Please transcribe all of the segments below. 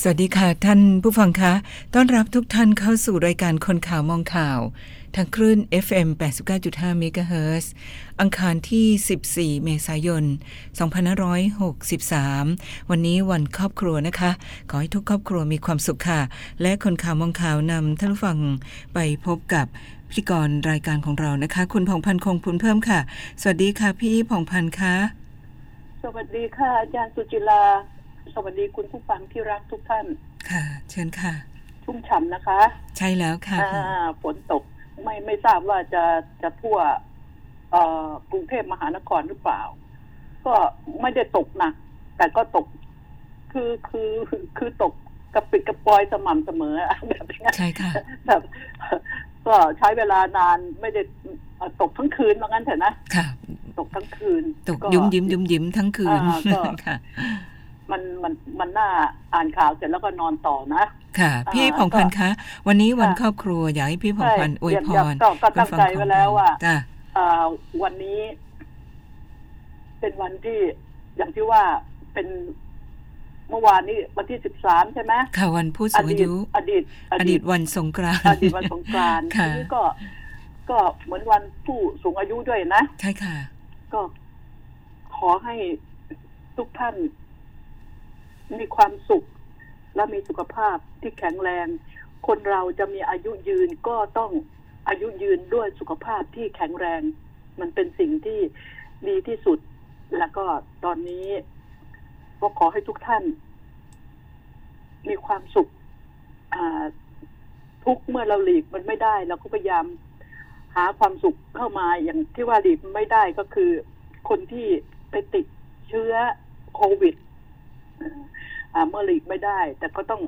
สวัสดีค่ะท่านผู้ฟังคะ ต้อนรับทุกท่านเข้าสู่รายการคนข่าวมองข่าว ทางคลื่น FM 89.5 MHz อังคารที่ 14 เมษายน 2563 วันนี้วันครอบครัวนะคะ ขอให้ทุกครอบครัวมีความสุขค่ะ และคนข่าวมองข่าวนำท่านผู้ฟังไปพบกับพิธีกรรายการของเรานะคะ คุณผ่องพันธ์คงพูนเพิ่มค่ะ สวัสดีค่ะพี่ผ่องพันธ์คะ สวัสดีค่ะ อาจารย์สุจิลา สวัสดีคุณผู้ฟังที่รักทุกท่าน ค่ะ เชิญค่ะ ชุ่มฉ่ำนะคะ ใช่แล้วค่ะอ่าฝนตกไม่ไม่ทราบว่าจะจะทั่วเอ่อกรุงเทพมหานครหรือเปล่า ก็ไม่ได้ตกหนัก แต่ก็ตก คือคือคือตกกระปิดกระปอยสม่ำเสมออะแบบนี้ใช่ค่ะแบบก็ใช้เวลานานไม่ได้เอ่อตกทั้งคืนว่างั้นเถอะนะค่ะ ตกทั้งคืน ตกยุ้มยิ้มยุ้มยิ้มทั้งคืนอ่าก็ค่ะ มันมันมันน่าอ่านข่าวเสร็จแล้วก็นอนต่อนะ ค่ะอ่าพี่ผ่องพันธ์คะ วันนี้วันค่ะครอบครัวอยากให้พี่ผ่องพันธ์อวยพเดี๋ยวรก็ก็ตั้งคุณใจฟัไว้แล้วว่าจ้ะเอ่อวันนี้ เป็นวันที่อย่างที่ว่าเป็นเมื่อวานนี้วันที่สิบสามใช่ไหมค่ะวันผู้อสูงอาดีตยุอดีต อดีตวันสงกรานต์อดีตวันสงกรานต์ค่ะทีนี้ก็ ก็เหมือนวันผู้สูงอายุด้วยนะ ใช่ค่ะ ก็ขอให้ทุกท่าน มีความสุข และมีสุขภาพที่แข็งแรง คนเราจะมีอายุยืนก็ต้องอายุยืนด้วยสุขภาพที่แข็งแรง มันเป็นสิ่งที่ดีที่สุด แล้วก็ตอนนี้ก็ขอให้ทุกท่าน มีความสุขทุกเมื่อเราหลีกมันไม่ได้เราก็พยายามหาความสุขเข้ามาอย่างที่ว่าหลีกไม่ได้ก็คือ คนที่ไปติดเชื้อโควิด เมื่อหลีกไม่ได้ แต่ก็ต้อง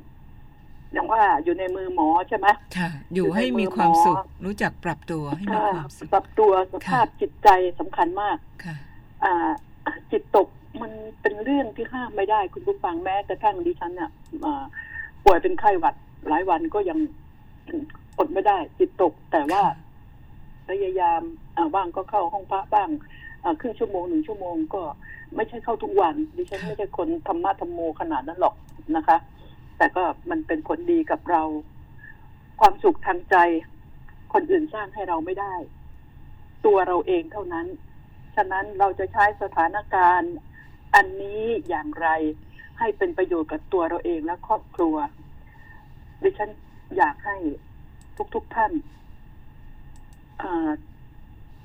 อย่างว่าอยู่ในมือหมอใช่ไหมค่ะ อยู่ให้มีความสุข รู้จักปรับตัวให้มีความสุขปรับตัวสภาพจิตใจสำคัญมากค่ะอ่า จิตตกมันเป็นเรื่องที่ห้ามไม่ได้ คุณผู้ฟังแม้กระทั่งดิฉันเนี่ยอ่าป่วยเป็นไข้หวัดหลายวันก็ยังอดไม่ได้ จิตตกแต่ว่าพยายามอ่าบ้างก็เข้าห้องพระบ้างอ่า ครึ่งชั่วโมงหนึ่งชั่วโมงก็ไม่ใช่เข้าทุกวันดิฉันค่ะไม่ใช่คนธรรมะธรรมโมขนาดนั้นหรอกนะคะ แต่ก็มันเป็นผลดีกับเรา ความสุขทางใจ คนอื่นสร้างให้เราไม่ได้ ตัวเราเองเท่านั้น ฉะนั้นเราจะใช้สถานการณ์ อันนี้อย่างไร ให้เป็นประโยชน์กับตัวเราเองและครอบครัว ดิฉันอยากให้ทุกๆทท่านอ่า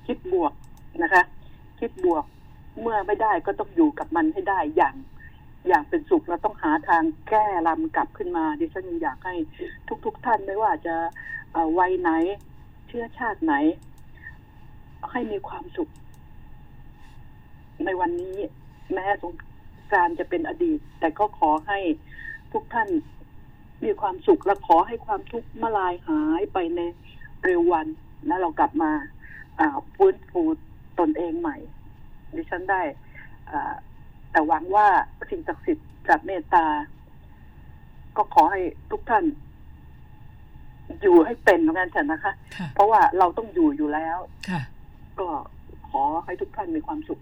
คิดบวกนะคะ คิดบวก เมื่อไม่ได้ก็ต้องอยู่กับมันให้ได้อย่าง อย่างเป็นสุขเราต้องหาทางแก้ลำกลับขึ้นมา ดิฉันอยากให้ทุก ๆทท่านไม่ว่าจะวัยไหน เชื้อชาติไหน ให้มีความสุข ในวันนี้แม้สงกรารจะเป็นอดีต แต่ก็ขอให้ทุกท่านมีความสุขและขอให้ความทุกข์มาลายหายไปในเร็ววัน แล้วเรากลับมาฟื้นฟู ตนเองใหม่ ดิฉันได้อ่าแต่หวังว่าสิ่งศักดิ์สิทธิ์จะเมตตา ก็ขอให้ทุกท่าน อยู่ให้เป็นเหมือนกันเถอะนะคะค่ะเพราะว่าเราต้องอยู่อยู่แล้วค่ะก็ขอให้ทุกท่านมีความสุข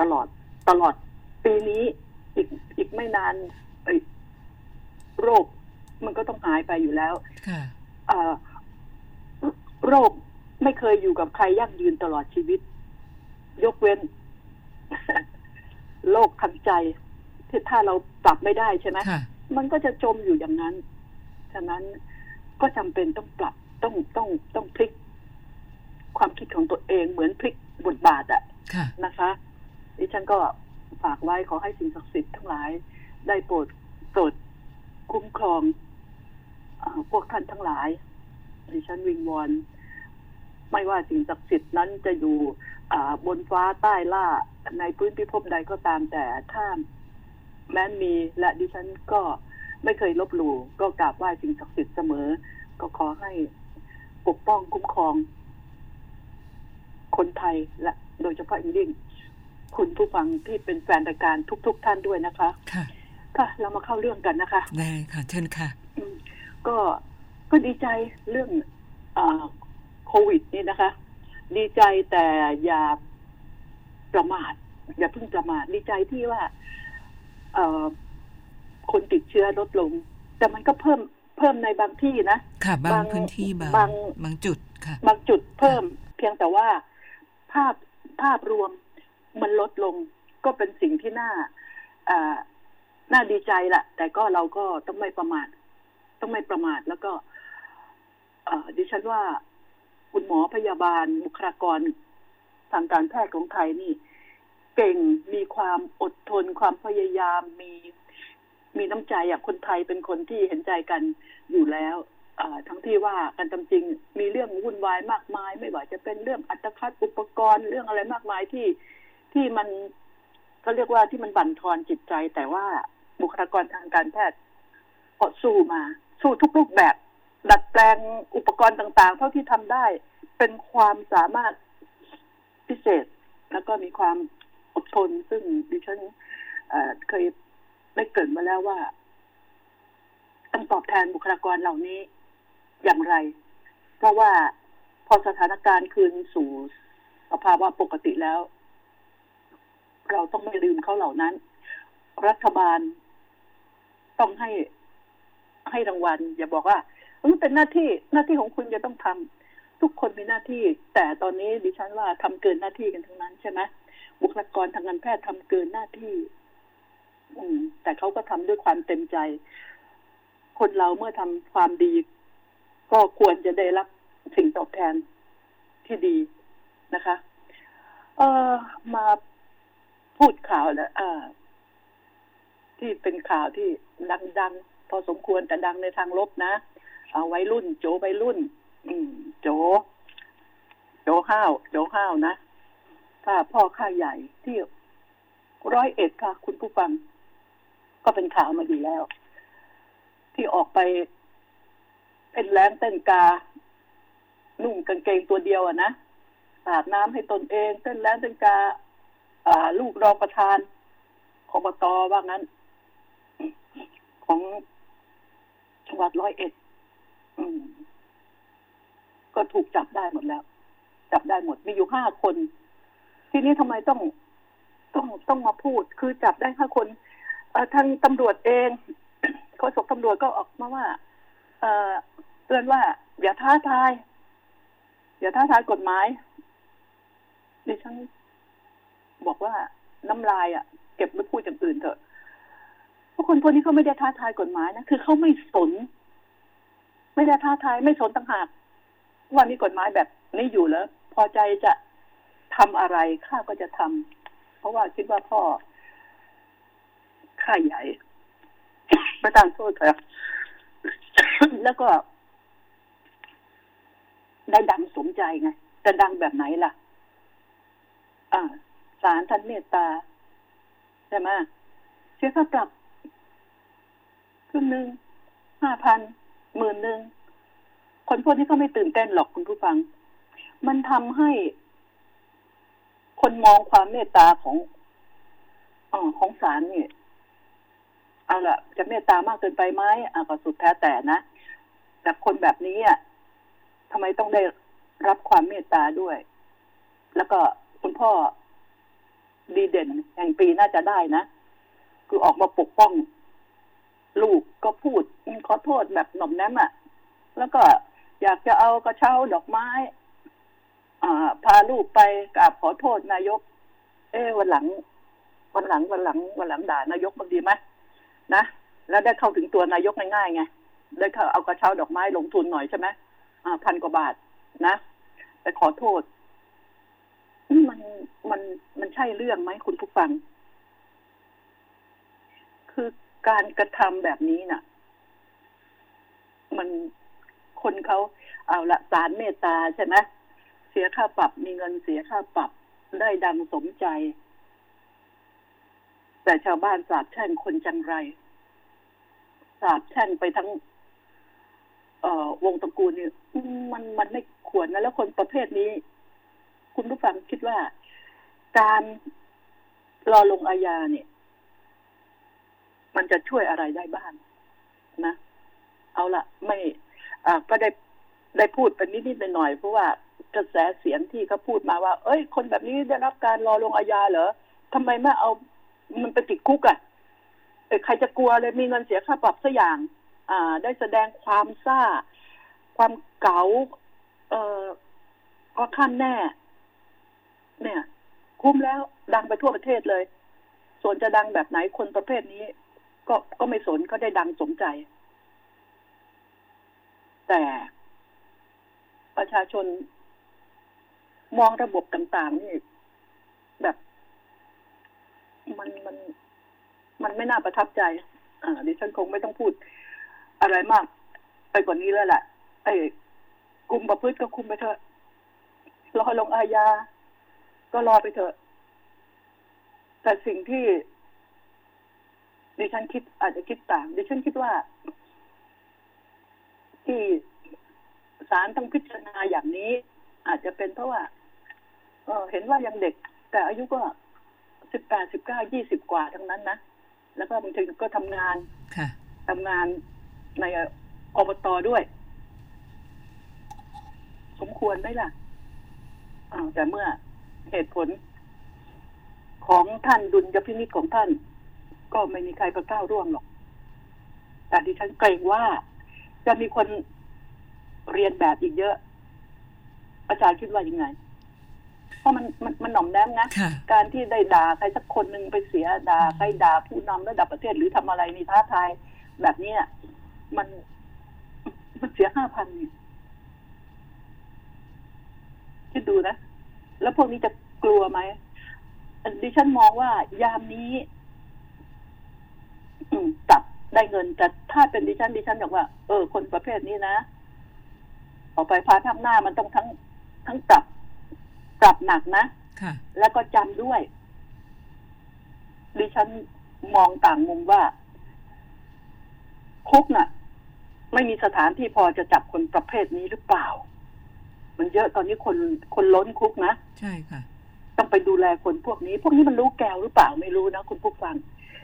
ตลอดตลอดปีนี้อีกอีกไม่นานไอ้โรค มันก็ต้องหายไปอยู่แล้วค่ะเอ่อโรค ไม่เคยอยู่กับใครยั่งยืนตลอดชีวิต ยกเว้นโรคทางใจ ที่ถ้าเราปรับไม่ได้ใช่ไหมค่ะมันก็จะจมอยู่อย่างนั้น ฉะนั้นก็จำเป็นต้องปรับต้องต้องต้องพลิก ความคิดของตัวเองเหมือนพลิกบทบาทอะค่ะนะคะดิฉันก็ฝากไว้ขอให้สิ่งศักดิ์สิทธิ์ทั้งหลาย ได้โปรดโปรดคุ้มครองอาพวกท่านทั้งหลายดิฉันวิงวอน ไม่ว่าสิ่งศักดิ์สิทธิ์นั้นจะอยู่อ่าบนฟ้าใต้ล่าในพื้นพิภพใดก็ตามแต่ถ้าแม้นมีและดิฉันก็ไม่เคยลบหลู่ก็กราบไหว้สิ่งศักดิ์สิทธิ์เสมอ ก็ขอให้ปกป้องคุ้มครอง คนไทยและโดยเฉพาะอย่างยิ่งคุณผู้ฟังที่เป็นแฟนรายการทุกๆท่านด้วยนะคะ ค่ะค่ะเรามาเข้าเรื่องกันนะคะ ได้ค่ะ เชิญค่ะอืมก็ก็ดีใจเรื่องอาโควิดนี่นะคะ ดีใจแต่อย่าประมาท อย่าเพิ่งประมาทดีใจที่ว่า เอ่อคนติดเชื้อลดลง แต่มันก็เพิ่มเพิ่มในบางที่นะค่ะบางบางพื้นที่บางบางบางจุดค่ะบางจุดเพิ่ม เพียงแต่ว่าภาพภาพรวมมันลดลงก็เป็นสิ่งที่น่าอ่าน่าดีใจละแต่ก็เราก็ต้องไม่ประมาท ต้องไม่ประมาทแล้วก็ เอ่อดิฉันว่า คุณหมอพยาบาลบุคลากร ทางการแพทย์ของไทยนี่ เก่งมีความอดทน ความพยายามมีมีน้ำใจอะคนไทยเป็นคนที่เห็นใจกันอยู่แล้วทั้งที่ว่ากันตามจริงมีเรื่องวุ่นวายมากมาย ไม่ว่าจะเป็นเรื่องอัตคัดอุปกรณ์เรื่องอะไรมากมายที่ที่มันก็เรียกว่าที่มันบั่นทอนจิตใจ แต่ว่าบุคลากรทางการแพทย์ก็สู้มา สู้ทุกรูปแบบ ดัดแปลงอุปกรณ์ต่าง ๆ เท่าที่ทำได้ เป็นความสามารถพิเศษ แล้วก็มีความอดทน ซึ่งดิฉันเคยได้เกิดมาแล้วว่าต้องตอบแทนบุคลากรเหล่านี้อย่างไร เพราะว่าพอสถานการณ์คืนสู่สภาวะปกติแล้ว เราต้องไม่ลืมเขาเหล่านั้น รัฐบาลต้องให้ให้รางวัล อย่าบอกว่า มันเป็นหน้าที่หน้าที่ของคุณจะต้องทำทุกคนมีหน้าที่ แต่ตอนนี้ดิฉันว่าทำเกินหน้าที่กันทั้งนั้นใช่ไหมบุคลากรทางการแพทย์ทำเกินหน้าที่ อืม แต่เขาก็ทำด้วยความเต็มใจ คนเราเมื่อทำความดี ก็ควรจะได้รับสิ่งตอบแทนที่ดีนะคะ เออมาพูดข่าวแล้วอ่าที่เป็นข่าวที่ดัง ๆ พอสมควรแต่ดังในทางลบนะ เอาไวัยรุ่น โจวัยรุ่น อืม โจ โจห้าว โจห้าวนะถ้าพ่อข้าใหญ่ที่ร้อยเอ็ดค่ะ คุณผู้ฟัง ก็เป็นข่าวมาดีแล้ว ที่ออกไปเป็นแรงเต้นกา นุ่งกางเกงตัวเดียวอะนะอาบน้ำให้ตนเองเต้นแรงเต้นกา อ่า ลูกรองประธานอบตว่างั้น ของจังหวัดร้อยเอ็ด ก็ถูกจับได้หมดแล้ว จับได้หมด มีอยู่ห้าคน ทีนี้ทำไมต้องต้องต้องมาพูด คือจับได้ห้าคนทางตำรวจเองโฆษกตำรวจก็ออกมาว่าเอ่อเตือนว่า อย่าท้าทาย อย่าท้าทายกฎหมายดิฉันบอกว่าน้ำลายอะ เก็บไว้พูดอย่างอื่นเถอะพวกคนพวกนี้เขาไม่ได้ท้าทายกฎหมายนะ คือเขาไม่สน ไม่ได้ท้าทายไม่สนต่างหากว่ามีกฎหมายแบบนี้อยู่แล้ว พอใจจะทำอะไรข้าก็จะทำเพราะว่าคิดว่าพ่อข้าใหญ่ประทานโทษเถอะแล้วก็ได้ดังสมใจไงแต่ดังแบบไหนล่ะ อ่าศาลท่านเมตตาใช่ไหมเสียค่าปรับครึ่งหนึ่งห้าพัน หมื่นหนึ่งคนพวกนี้ก็ไม่ตื่นเต้นหรอกคุณผู้ฟัง มันทำให้ คนมองความเมตตาของอของศาลนี่เอาละจะเมตตามากเกินไปไหมอะก็สุดแท้แต่นะแต่คนแบบนี้อะทำไมต้องได้รับความเมตตาด้วย แล้วก็คุณพ่อดีเด่นแห่งปีน่าจะได้นะ คือออกมาปกป้อง ลูกก็พูดขอโทษแบบหน่อมแนมอะ แล้วก็อยากจะเอากระเช้าดอกไม้ อ่า พาลูกไปกราบขอโทษนายก เอ้วันหลัง วันหลังวันหลัง วันหลังด่านายกมันดีไหมนะแล้วได้เข้าถึงตัวนายกง่ายๆไงได้เข้าเอากระเช้าดอกไม้ลงทุนหน่อยใช่ไหมอ่าพันกว่าบาทนะไปขอโทษมันมันมันใช่เรื่องไหมคุณผู้ฟัง การกระทำแบบนี้น่ะ มันคนเขาเอาละสารเมตตาใช่ไหมเสียค่าปรับ มีเงินเสียค่าปรับได้ดังสมใจ แต่ชาวบ้านสาบแช่งคนจังไรสาบแช่งไปทั้ง เอ่อ วงตระกูลเนี่ยมันมันไม่ควรนะแล้วคนประเภทนี้ คุณผู้ฟังคิดว่า การรอลงอาญาเนี่ย มันจะช่วยอะไรได้บ้างนะ เอาละไม่อ่าก็ได้ได้พูดไปนิดๆหน่อยๆเพราะว่ากระแสเสียงที่เขาพูดมาว่า เอ้ย คนแบบนี้ได้รับการรอลงอาญาเหรอทำไมไม่เอามันไปติดคุกอะ่ะใครจะกลัวเลยมีเงินเสียค่าปรับสัอย่าง อ่า ได้แสดงความซ่า ความเก๋า เอ่อก็ขั้นแน่ เนี่ย คุ้มแล้วดังไปทั่วประเทศเลย ส่วนจะดังแบบไหนคนประเภทนี้ ก็ก็ไม่สนก็ได้ดังสมใจ แต่ประชาชนมองระบบต่าง ๆ นี่ แบบมันมันมันไม่น่าประทับใจ อ่าดิฉันคงไม่ต้องพูด อะไรมาก ไปกว่านี้แล้วแหละไอ้กลุ่มประพฤติก็คุมไปเถอะรอลงอาญาก็รอไปเถอะ แต่สิ่งที่ ดิฉันคิดอาจจะคิดต่าง ดิฉันคิดว่า ที่ศาลต้องพิจารณาอย่างนี้ อาจจะเป็นเพราะว่า เออเห็นว่ายังเด็ก แต่อายุก็สิบแปดสิบเก้ายี่สิบกว่าทั้งนั้นนะแล้วก็บางทีก็ทำงานค่ะทำงานในอบตด้วย สมควรไหมล่ะอ่าแต่เมื่อเหตุผลของท่านดุลยพินิจของท่าน ก็ไม่มีใครประก้าวร่วงหรอก แต่ดิฉันเกรงว่าจะมีคนเรียนแบบอีกเยอะ อาจารย์คิดว่ายังไง เพราะมันมันมันหน่อมแนมนะค่ะการที่ได้ด่าใครสักคนหนึ่งไปเสียด่าใครด่าผู้นำระดับประเทศหรือทำอะไรนี่ท้าทายแบบเนี้ยมันมันเสียห้าพันเนี่ยคิดดูนะ แล้วพวกนี้จะกลัวไหมดิฉันมองว่ายามนี้ อืมจับได้เงินแต่ถ้าเป็นดิฉันดิฉันบอกว่า เออ คนประเภทนี้นะออกไปพาทำหน้ามันต้องทั้งทั้งปรับปรับหนักนะค่ะ แล้วก็จำด้วย ดิฉันมองต่างมุมว่า คุกน่ะ ไม่มีสถานที่พอจะจับคนประเภทนี้หรือเปล่า มันเยอะตอนนี้คนคนล้นคุกนะใช่ค่ะ ต้องไปดูแลคนพวกนี้ พวกนี้มันรู้แกวหรือเปล่าไม่รู้นะคุณผู้ฟัง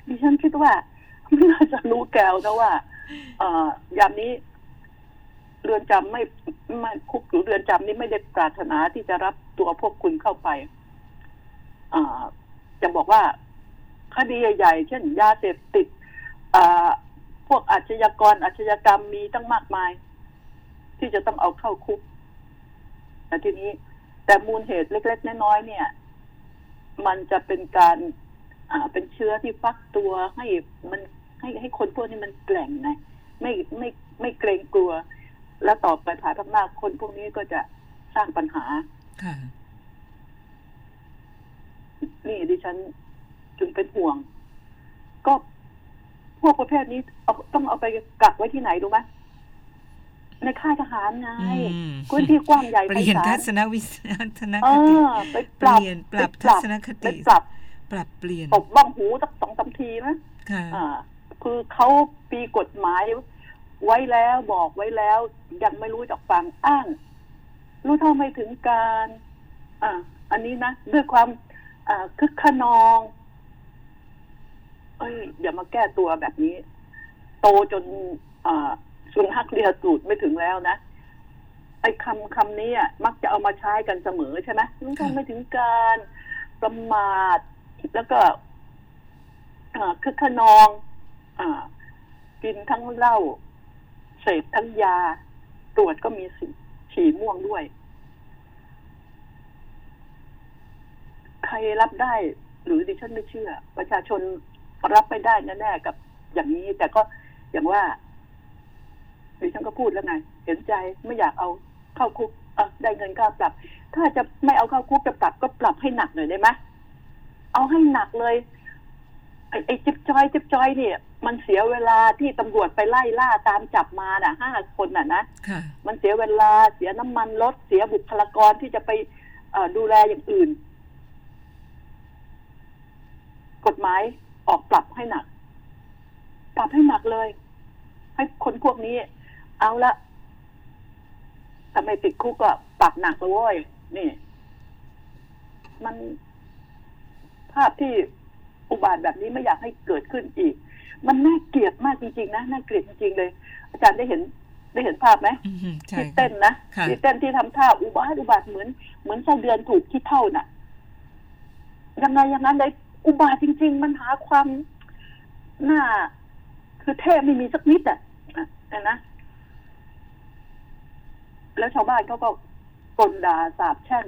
ดิฉันคิดว่าไม่ น่าจะรู้แกวนะว่าเอ่อยามนี้เรือนจำไม่ไม่คุกหรือเรือนจำนี้ไม่ได้ปรารถนาที่จะรับตัวพวกคุณเข้าไปอ่าจะบอกว่าคดีใหญ่ๆเช่นยาเสพติดอ่าพวกอาชญากรอาชญากรรมมีตั้งมากมาย ที่จะต้องเอาเข้าคุกแต่ทีนี้ แต่มูลเหตุเล็กๆน้อยๆเนี่ย มันจะเป็นการ อ่าเป็นเชื้อที่ฟักตัวให้มัน ให้ให้คนพวกนี้มันแกร่งนะไม่ไม่ไม่เกรงกลัว แล้วต่อไปภายภาคหน้าคนพวกนี้ก็จะสร้างปัญหาค่ะนี่ดิฉันจึงเป็นห่วง ก็พวกประเภทนี้เอาต้องเอาไปกักไว้ที่ไหนรู้ไหมในค่ายทหารไงอืมพื้นที่กว้างใหญ่เปลี่ยนไพศาทัลศนวิสัยทัศนเอคติอไปปรับเปลี่ยนปรับไปทัศนคไปติปรับปรับเปลี่ยนตบบ้องหูสักสองสามทีนะค่ะอ่า คือเขาปีกฎหมาย ไว้แล้วบอกไว้แล้ว ยังไม่รู้จักฟังอ้าง รู้เท่าไม่ถึงการ อ่า อันนี้นะด้วยความ อ่าคึกขนอง เอ้ยอย่ามาแก้ตัวแบบนี้ โตจน อ่าสุนัขเลียตูดไม่ถึงแล้วนะไอ้คำคำนี้อะมักจะเอามาใช้กันเสมอใช่ไหมรู้เท่าไม่ถึงการประมาทแล้วก็คึกขนอง กินทั้งเหล้าเสพทั้งยา ตรวจก็มีสีฉี่ม่วงด้วย ใครรับได้ หรือดิฉันไม่เชื่อ ประชาชนรับไม่ได้แน่ๆกับอย่างนี้ แต่ก็อย่างว่าดิฉันก็พูดแล้วไง เห็นใจไม่อยากเอาเข้าคุกอะได้เงินค่าปรับ ถ้าจะไม่เอาเข้าคุกจะปรับก็ปรับให้หนักหน่อยได้ไหมเอาให้หนักเลย ไอ้ไอ้จิ๊บจอยจิ๊บจอยเนี่ย มันเสียเวลาที่ตำรวจไปไล่ล่าตามจับมาน่ะห้าคนน่ะนะค่ะมันเสียเวลาเสียน้ำมันรถเสียบุคลากรที่จะไปเอ่อดูแลอย่างอื่น กฎหมายออกปรับให้หนัก ปรับให้หนักเลย ให้คนพวกนี้ เอาละทำไมติดคุกก็ปรับหนักเลยเว้ยนี่ มันภาพที่ อุบาทแบบนี้ไม่อยากให้เกิดขึ้นอีก มันน่าเกลียดมากจริงๆนะน่าเกลียดจริงๆเลย อาจารย์ได้เห็นได้เห็นภาพไหมอืมใช่ที่ค่ะเต้นนะค่ะที่เต้นที่ทำท่าอุบาทอุบาทเหมือน เหมือนไส้เดือนถูกที่เท่าน่ะยังไงอย่างนั้นเลยอุบาทจริง ๆ มันหาความหน้าคือเทพไม่มีสักนิดอะนะนะแล้วชาวบ้านเขาก็กลด่าสาบแช่ง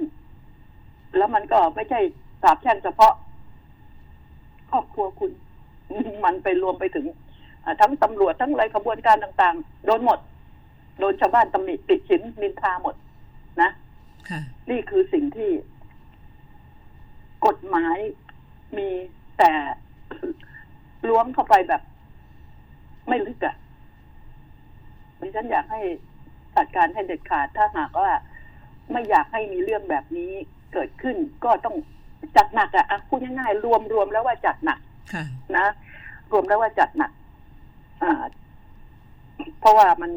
แล้วมันก็ไม่ใช่สาบแช่งเฉพาะ ครอบครัวคุณ มันไปรวมไปถึงทั้งตำรวจทั้งอะไรขบวนการต่างๆ โดนหมด โดนชาวบ้านตำหนิติชินนินทาหมดนะค่ะนี่คือสิ่งที่ กฎหมายมีแต่ล้วงเข้าไปแบบ ไม่ลึกอะดิฉันอยากให้จัดการให้เด็ดขาดถ้าหากว่า ไม่อยากให้มีเรื่องแบบนี้เกิดขึ้นก็ต้อง จัดหนักอะอะพูดง่ายๆรวมรวมแล้วว่าจัดหนักค่ะนะรวมแล้วว่าจัดหนัก อ่า เพราะว่ามัน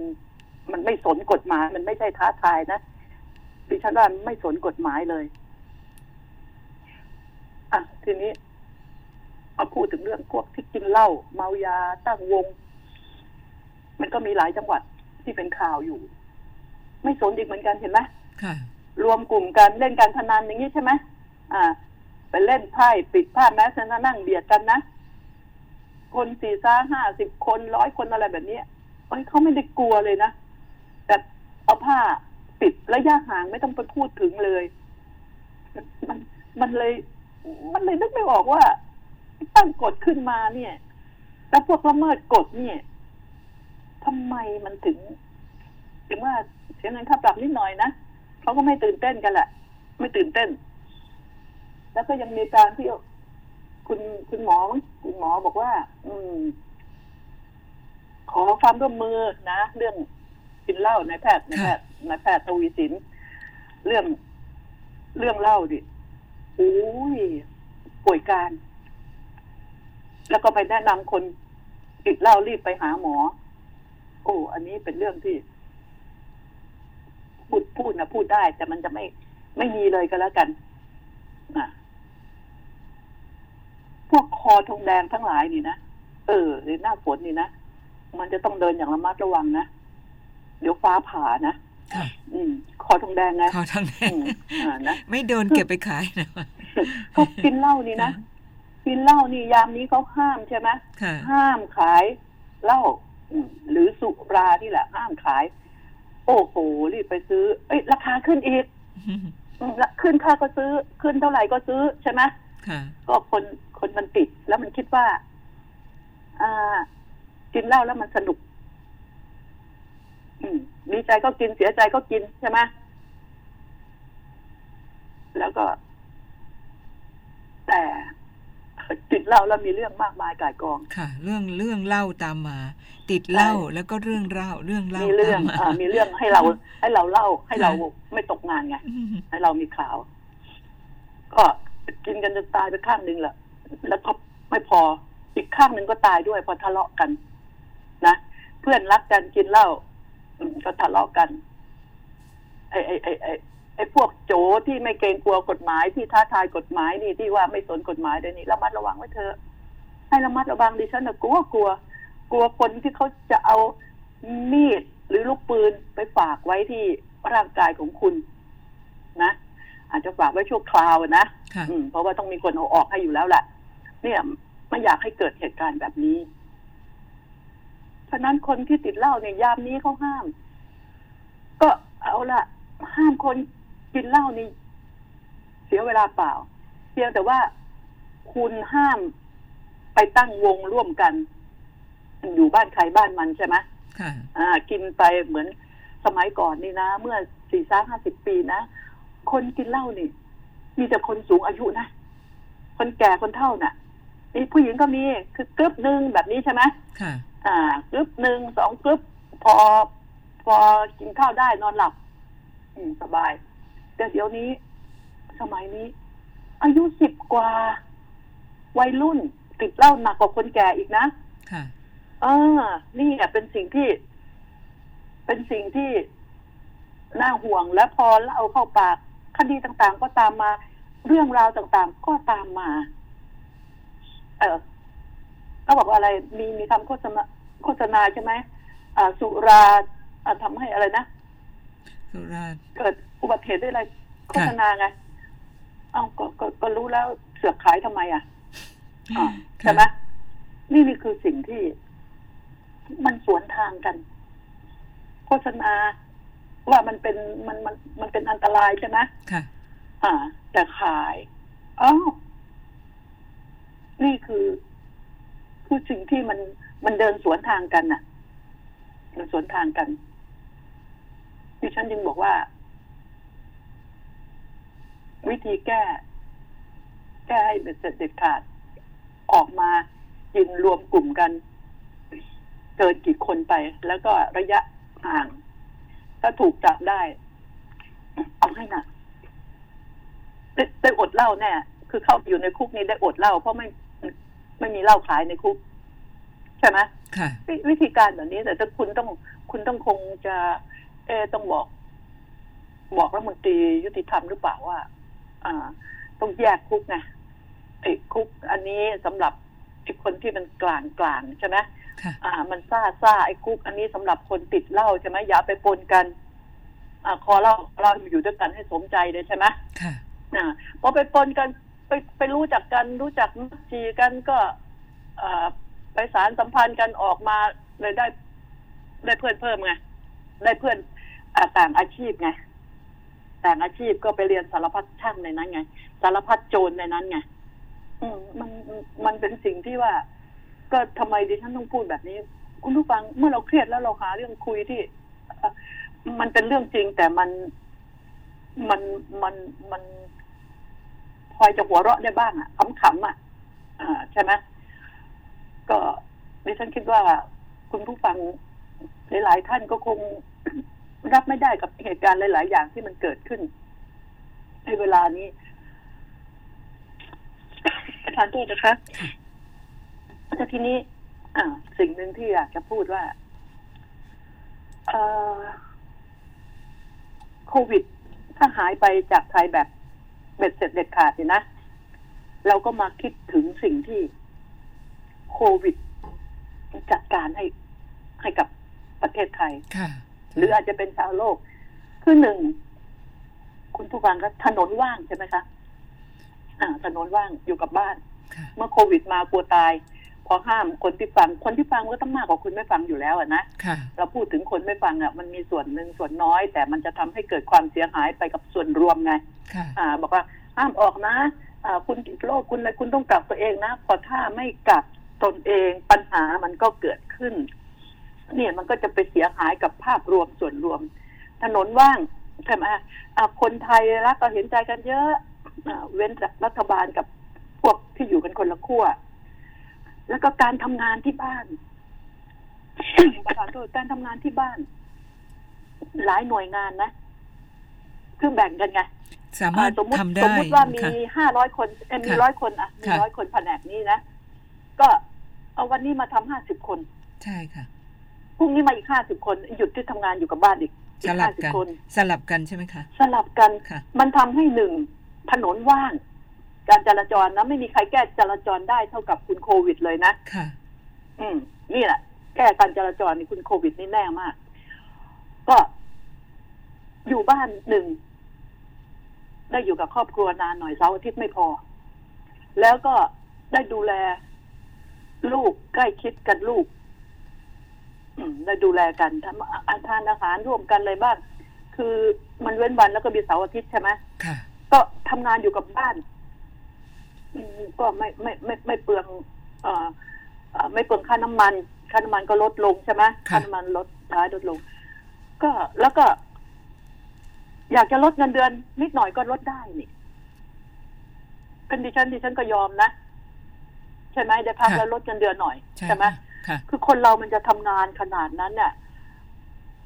มันไม่สนกฎหมาย มันไม่ใช่ท้าทายนะดิฉันว่าไม่สนกฎหมายเลย อะทีนี้มาพูดถึงเรื่องพวกที่กินเหล้าเมายาตั้งวง มันก็มีหลายจังหวัดที่เป็นข่าวอยู่ ไม่สนอีกเหมือนกันเห็นไหมค่ะรวมกลุ่มกันเล่นการพนันอย่างนี้ใช่ไหมอ่าไป เล่นไพ่ปิดผ้าแมสนะนั่งเบียดกันนะคนสี่ซ่าห้าสิบคนร้อยคนอะไรแบบนี้เอ้ยเขาไม่ได้กลัวเลยนะแต่เอาผ้าปิดระยะห่างไม่ต้องไปพูดถึงเลย มันมันเลย มันเลยนึกไม่ออกว่าตั้งกฎขึ้นมาเนี่ย แล้วพวกละเมิดกฎเนี่ยทำไมมันถึงถึงว่าเสียเงินค่าปรับนิดหน่อยนะเขาก็ไม่ตื่นเต้นกันแหละไม่ตื่นเต้น แล้วก็ยังมีการที่คุณคุณหมอคุณหมอบอกว่า อืม ขอความร่วมมือนะ เรื่องกินเหล้านายแพทย์นายแพทย์นายแพทย์ทวีสิน เรื่องเรื่องเหล้าดิโอ้ยป่วยการ แล้วก็ไปแนะนำคนติดเหล้ารีบไปหาหมอ โอ้ อันนี้เป็นเรื่องที่ พูดพูดนะพูดได้ แต่มันจะไม่ไม่มีเลยก็แล้วกันนะ พวกคอทองแดงทั้งหลายนี่นะเออในหน้าฝนนี่นะมันจะต้องเดินอย่างระมัดระวังนะเดี๋ยวฟ้าผ่านะค่ะอืมคอทองแดงไงขอทางแดอืงมอ่านะไม่โดนเก็บไปขายนะเขากินเหล้านี่นะกินเหล้านี่ยามนี้เขาห้ามใช่ไหมค่ะห้ามขายเหล้าอืมหรือสุราที่แหละ ห้ามขาย โอ้โหรีบไปซื้อ เอ้ยราคาขึ้นอีกอืมละขึ้นค่าก็ซื้อ ขึ้นเท่าไหร่ก็ซื้อใช่ไหมค่ะก็คน คนมันติด แล้วมันคิดว่าอ่ากินเหล้าแล้วมันสนุก อืมดีใจก็กินเสียใจก็กินใช่ไหมแล้วก็ แต่ติดเหล้าแล้วมีเรื่องมากมายก่ายกอง ค่ะ เรื่องเรื่องเล่าตามมา ติดเหล้าแล้วก็เรื่องเล่าเรื่องเล่ามีเรื่องตามมาอ่ามีเรื่องให้เรา ให้เราเล่า ให้เราค่ะไม่ตกงานไงอืมให้เรามีข่าว ก็กินกันจนตายไปข้างหนึ่งแหละ แล้วก็ไม่พออีกข้างหนึ่งก็ตายด้วยเพอทะเลาะกันนะเพื่อนรักกันกินเหล้าอืมก็ทะเลาะกัน ไอ้ไอ้ไอ้ไอ้ไอ้พวกโจที่ไม่เกรงกลัวกฎหมายที่ท้าทายกฎหมายนี่ที่ว่าไม่สนกฎหมายเดี๋ยวนี้ระมัดระวังไว้เถอะให้ระมัดระวังดิฉันนะกลัวกลัว กลัวคนที่เขาจะเอามีดหรือลูกปืนไปฝากไว้ที่ร่างกายของคุณ นะอาจจะฝากไว้ชั่วคราวนะค่ะอืมเพราะว่าต้องมีคนเอาออกให้อยู่แล้วแหละ เนี่ยไม่อยากให้เกิดเหตุการณ์แบบนี้ ฉะนั้นคนที่ติดเหล้าเนี่ยยามนี้เขาห้าม ก็เอาละห้ามคนกินเหล้านี่เสียเวลาเปล่า เพียงแต่ว่าคุณห้ามไปตั้งวงร่วมกัน อยู่บ้านใครบ้านมันใช่ไหมค่ะอ่า กินไปเหมือนสมัยก่อนนี่นะ เมื่อสี่สามห้าสิบปีนะ คนกินเหล้านี่ มีแต่คนสูงอายุนะ คนแก่คนเฒ่าน่ะ นี่ผู้หญิงก็มีคือกรึบหนึ่งแบบนี้ใช่ไหมค่ะ อ่ากรึบหนึ่งสองกรึบพอ พอกินข้าวได้นอนหลับ อืม สบาย แต่เดี๋ยวนี้ สมัยนี้ อายุสิบกว่า วัยรุ่นติดเหล้าหนักกว่าคนแก่อีกนะค่ะเออนี่แหละเป็นสิ่งที่ เป็นสิ่งที่น่าห่วงและพอเล่าเข้าปาก คดีต่างๆ ก็ตามมา เรื่องราวต่างๆ ก็ตามมา เออเขาบอกว่าอะไรมีมีคำโฆษณาโฆษณาใช่ไหมอ่าสุราอ่าทำให้อะไรนะสุราเกิดอุบัติเหตุได้อะไรโฆษณาไงเอ้าก็ก็ก็รู้แล้วเสือกขายทำไมอะอ่าใช่ไหมนี่นี่คือสิ่งที่ มันสวนทางกัน โฆษณาว่ามันเป็นมันมันมันเป็นอันตรายใช่ไหมค่ะ อ่า แต่ขายอ้าว นี่คือคือสิ่งที่มันมันเดินสวนทางกันน่ะมันสวนทางกันดิฉันจึงบอกว่า วิธีแก้ แก้ให้เบ็ดเสร็จเด็ดขาด ออกมากินรวมกลุ่มกัน เกินกี่คนไป แล้วก็ระยะห่าง ถ้าถูกจับได้ เอาให้หนักได้อดเล้าแน่คือเข้าอยู่ในคุกนี้ได้อดเล้าเพราะไม่ ไม่มีเหล้าขายในคุกใช่ไหมค่ะวิวิธีการแบบนี้แต่ถ้าคุณต้องคุณต้องคงจะเออต้องบอก บอกรัฐมนตรียุติธรรมหรือเปล่าว่า อ่า ต้องแยกคุกไงไอ้คุก อันนี้สำหรับไอ้คนที่มันกลางกลางๆใช่ไหมค่ะอ่า มันซ่าซ่าไอ้คุก อันนี้สำหรับคนติดเหล้าใช่ไหมอย่าไปปนกัน อ่าคอเหล้าเราอยู่ด้วยกันให้สมใจเลยใช่ไหมค่ะอ่าพอไปปนกัน ไปไปรู้จักกันรู้จักมักจีกันก็ไปสารสัมพันธ์กันออกมาเลยได้ ได้เพื่อนเพิ่มไงได้เพื่อนอ่าต่างอาชีพไงต่างอาชีพก็ไปเรียนสารพัดช่างในนั้นไง สารพัดโจรในนั้นไงอืมมันมันเป็นสิ่งที่ว่า ก็ทำไมดิฉันต้องพูดแบบนี้ คุณผู้ฟังเมื่อเราเครียดแล้วเราหาเรื่องคุยที่มันเป็นเรื่องจริงแต่มันมันมันมัน พอจะหัวเราะได้บ้างอะขำๆอะอ่าใช่ไหมก็ดิฉันคิดว่าคุณผู้ฟังหลายๆท่านก็คงรับไม่ได้กับเหตุการณ์หลาย ๆ อย่างที่มันเกิดขึ้น ในเวลานี้ประธานโทษนะคะแต่ทีนี้อ่าสิ่งหนึ่งที่อยากจะพูดว่าโควิดถ้าหายไปจากไทยแบบ เบ็ดเสร็จเด็ดขาดเนี่ยนะ เราก็มาคิดถึงสิ่งที่โควิดจัดการให้ให้กับประเทศไทยค่ะหรืออาจจะเป็นชาวโลก คือหนึ่ง คุณผู้ฟังก็ถนนว่างใช่ไหมคะอ่าถนนว่างอยู่กับบ้านค่ะเมื่อโควิดมากลัวตาย พอห้ามคนที่ฟังคนที่ฟังก็ต้องมากกว่าคนไม่ฟังอยู่แล้วอะนะค่ะเราพูดถึงคนไม่ฟังอะมันมีส่วนหนึ่งส่วนน้อย แต่มันจะทำให้เกิดความเสียหายไปกับส่วนรวมไงค่ะอ่า บอกว่าห้ามออกนะอ่าคุณติดโรคคุณอะไรคุณต้องกักตัวเองนะพอถ้าไม่กักตนเองปัญหามันก็เกิดขึ้น เนี่ยมันก็จะไปเสียหายกับภาพรวมส่วนรวม ถนนว่างใช่ไหมอ่าคนไทยรักก็เห็นใจกันเยอะอ่าเว้นจากรัฐบาลกับพวกที่อยู่กันคนละขั้ว แล้วก็การทำงานที่บ้านประธานโทษการทำงานที่บ้าน หลายหน่วยงานนะคือแบ่งกันไงสามารถอ่สมมติทำได้สมมติว่ามีค่ะห้าร้อยคนเอ้ยมีค่ะร้อยคนอะมีค่ะร้อยคนแผนกนี้นะก็เอาวันนี้มาทำห้าสิบคน ใช่ค่ะพรุ่งนี้มาอีกห้าสิบคน หยุดที่ทำงานอยู่กับบ้านอีกอีสกลัห้าบสิบกันคนสลับกันใช่ไหมคะ สลับกันค่ะมันทำให้หนึ่งถนนว่าง การจราจรนะไม่มีใครแก้จราจรได้เท่ากับคุณโควิดเลยนะค่ะ อืม นี่แหละแก้การจราจรนี่คุณโควิดนี่แน่มาก ก็อยู่บ้านหนึ่งได้อยู่กับครอบครัวนานหน่อยเสาร์อาทิตย์ไม่พอ แล้วก็ได้ดูแล ลูกใกล้ชิดกันลูกอืมได้ดูแลกันทำอาทานอาหารร่วมกันอะไรบ้าง คือมันเว้นวันแล้วก็มีเสาร์อาทิตย์ใช่ไหมค่ะก็ทำงานอยู่กับบ้านอืม ก็ไม่ไม่ไม่ไม่เปลืองเอ่อเอ่อไม่เปลืองค่าน้ำมัน ค่าน้ำมันก็ลดลงใช่ไหมค่ะค่าน้ำมันลดท้ายลดลง ก็แล้วก็ อยากจะลดเงินเดือน นิดหน่อยก็ลดได้นี่เป็นดิฉันดิฉันก็ยอมนะใช่ไหมได้พักแล้วลดเงินเดือนหน่อยใช่ใช่ไหมค่ะค่ะคือคนเรามันจะทำงานขนาดนั้นเนี่ย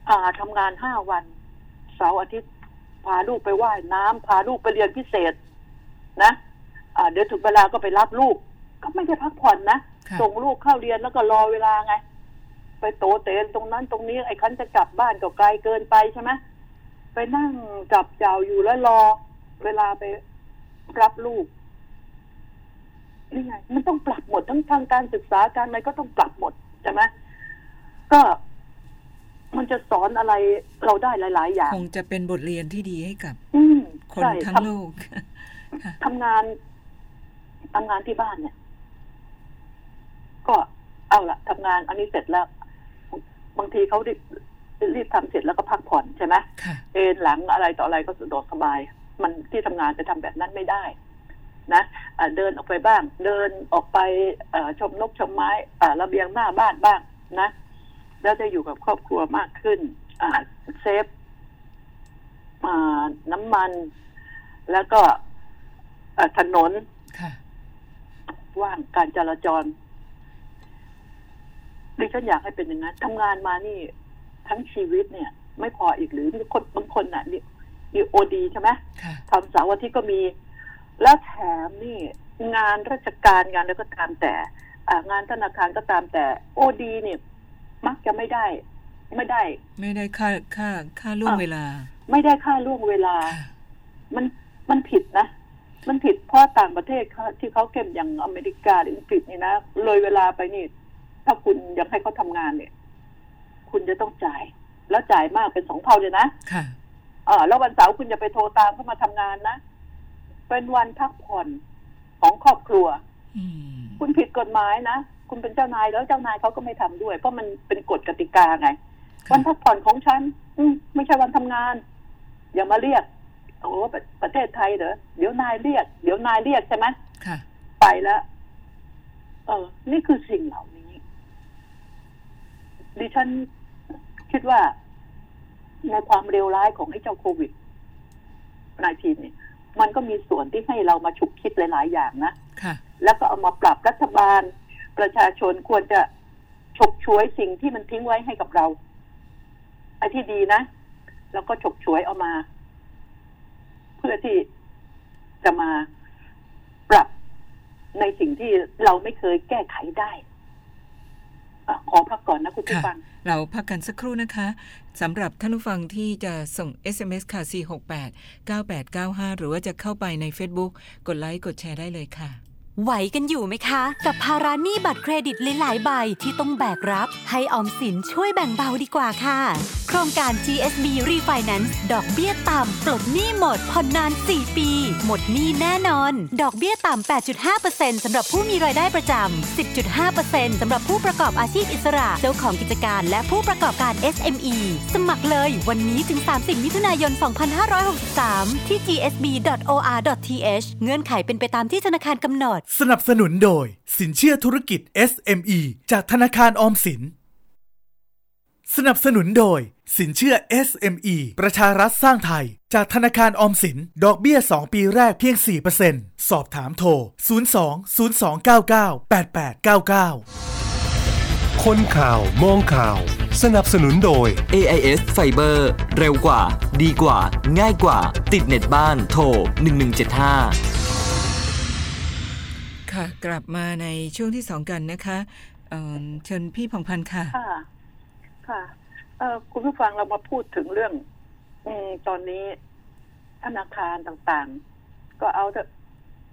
อ่าทำงานห้าวันเสาร์อาทิตย์พาลูกไปว่ายน้ำพาลูกไปเรียนพิเศษ นะอ่า เดี๋ยวถึงเวลาก็ไปรับลูก ก็ไม่ได้พักผ่อนนะค่ะส่งลูกเข้าเรียนแล้วก็รอเวลาไง ไปโตเตนตรงนั้นตรงนี้ไอ้คันจะกลับบ้านก็ไกลเกินไปใช่ไหมไปนั่งจับเจ้าอยู่แล้วรอ เวลาไปรับลูกนี่ไง มันต้องปรับหมดทั้งทางการศึกษาการอะไรก็ต้องปรับหมดใช่ไหมก็มันจะสอนอะไรเราได้หลาย ๆ อย่าง คงจะเป็นบทเรียนที่ดีให้กับอืมคนใช่ทั้งทำโลกค่ะทำงาน ทำงานที่บ้านเนี่ย ก็ก็เอาละทำงานอันนี้เสร็จแล้ว บางทีเขารีบรีบทำเสร็จแล้วก็พักผ่อนใช่ไหมค่ะเอนหลังอะไรต่ออะไรก็สะดวกสบาย มันที่ทำงานจะทำแบบนั้นไม่ได้ นะอ่าเดินออกไปบ้าง เดินออกไปเอ่อชมนกชมไม้อ่าระเบียงหน้าบ้านบ้างนะแล้วจะอยู่กับครอบครัวมากขึ้นอ่าเซฟอ่าน้ำมัน แล้วก็อ่าถนน ค่ะว่างการจราจรดิฉันอยากให้เป็นอย่างนั้นทำงานมานี่ ทั้งชีวิตเนี่ย ไม่พออีกหรือมีคนบางคนน่ะนี่มีโอดีใช่ไหมค่ะทำเสาร์อาทิตย์ก็มี แล้วแถมนี่ งานราชการงานแล้วก็ตามแต่อ่างานธนาคารก็ตามแต่โอดีเนี่ย มักจะไม่ได้ ไม่ได้ ไม่ได้ค่าค่าค่าล่วงอะเวลา ไม่ได้ค่าล่วงเวลาค่ะมันมันผิดนะ มันผิดเพราะต่างประเทศเขาที่เขาเข้มอย่างอเมริกาหรืออังกฤษนี่นะเลยเวลาไปนี่ ถ้าคุณอยากให้เขาทำงานเนี่ย คุณจะต้องจ่าย แล้วจ่ายมากเป็นสองเท่าเลยนะค่ะอ่าแล้ววันเสาร์คุณจะไปโทรตามเขามาทำงานนะเป็นวันพักผ่อนของครอบครัวอืมคุณผิดกฎหมายนะคุณเป็นเจ้านายแล้วเจ้านายเขาก็ไม่ทำด้วย เพราะมันเป็นกฎกติกาไงค่ะวันพักผ่อนของฉัน อืมไม่ใช่วันทำงาน อย่ามาเรียก โอ้ประประเทศไทยเหรอเดี๋ยวนายเรียก เดี๋ยวนายเรียกใช่ไหมค่ะ ไปแล้ว เออ นี่คือสิ่งเหล่านี้ ดิฉันคิดว่าในความเร็วร้ายของไอ้เจ้าโควิด -19 เนี่ยมันก็มีส่วนที่ให้เรามาฉุกคิดหลาย ๆ อย่างนะค่ะ แล้วก็เอามาปรับรัฐบาล ประชาชนควรจะฉกฉวยสิ่งที่มันทิ้งไว้ให้กับเราไอ้ที่ดีนะ แล้วก็ฉกฉวยเอามา เพื่อที่จะมาปรับในสิ่งที่เราไม่เคยแก้ไขได้อะขอพักก่อนนะคุณผู้ค่ะฟัง เราพักกันสักครู่นะคะสำหรับท่านผู้ฟังที่จะส่ง SMS ค่ะ 468 9895 หรือว่าจะเข้าไปใน Facebook กดไลค์ กดแชร์ได้เลยค่ะ ไหวกันอยู่ไหมคะ กับภาระหนี้บัตรเครดิตหลายๆใบที่ต้องแบกรับ ให้ออมสินช่วยแบ่งเบาดีกว่าค่ะ โครงการ GSB Refinance ดอกเบี้ยต่ำปลดหนี้หมดผ่อนนาน 4 ปี หมดหนี้แน่นอน ดอกเบี้ยต่ำ 8.5%สำหรับผู้มีรายได้ประจำ 10.5%สำหรับผู้ประกอบอาชีพอิสระ เจ้าของกิจการและผู้ประกอบการ SME สมัครเลยวันนี้ถึง 30 มิถุนายน 2563 ที่ gsb.or.th เงื่อนไขเป็นไปตามที่ธนาคารกำหนด สนับสนุนโดย สินเชื่อธุรกิจ SME จากธนาคารออมสิน สนับสนุนโดย สินเชื่อ SME ประชารัฐสร้างไทย จากธนาคารออมสิน ดอกเบี้ย 2 ปีแรกเพียง 4%สอบถามโทร 02 0299 8899 คนข่าว มองข่าว สนับสนุนโดย AIS Fiber เร็วกว่า ดีกว่า ง่ายกว่า ติดเน็ตบ้านโทร 1175 ค่ะ กลับมาในช่วงที่สองกันนะคะเอ่อเชิญพี่ผ่องพันธ์ค่ะ ค่ะ ค่ะเออคุณผู้ฟังเรามาพูดถึงเรื่อง อืมตอนนี้ธนาคารต่างๆ ก็เอาเถอะ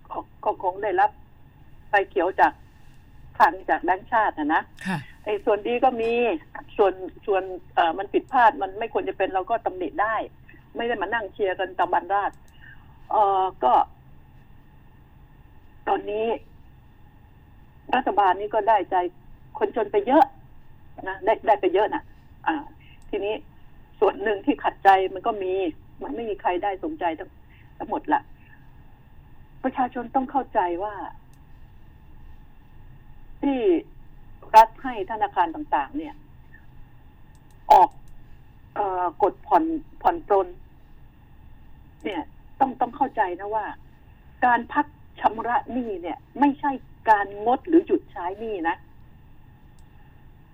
ก็ก็คงได้รับไฟเขียวจากฟังจากแบงค์ชาตินะนะค่ะไอ้ส่วนดีก็มีส่วนส่วนเอ่อมันผิดพลาดมันไม่ควรจะเป็นเราก็ตำหนิได้ ไม่ได้มานั่งเชียร์กันตะบันราดเออก็ ตอนนี้ รัฐบาลนี้ก็ได้ใจคนจนไปเยอะ นะได้ได้ไปเยอะนะอ่า ทีนี้ส่วนหนึ่งที่ขัดใจมันก็มี มันไม่มีใครได้สมใจทั้งทั้งหมดละประชาชนต้องเข้าใจว่า ที่รัฐให้ธนาคารต่างๆ เนี่ย ออกออกดผ่อนผ่อนปรนเนี่ย ต้องต้องเข้าใจนะว่า การพักชำระหนี้เนี่ย ไม่ใช่การงดหรือหยุดใช้หนี้นะ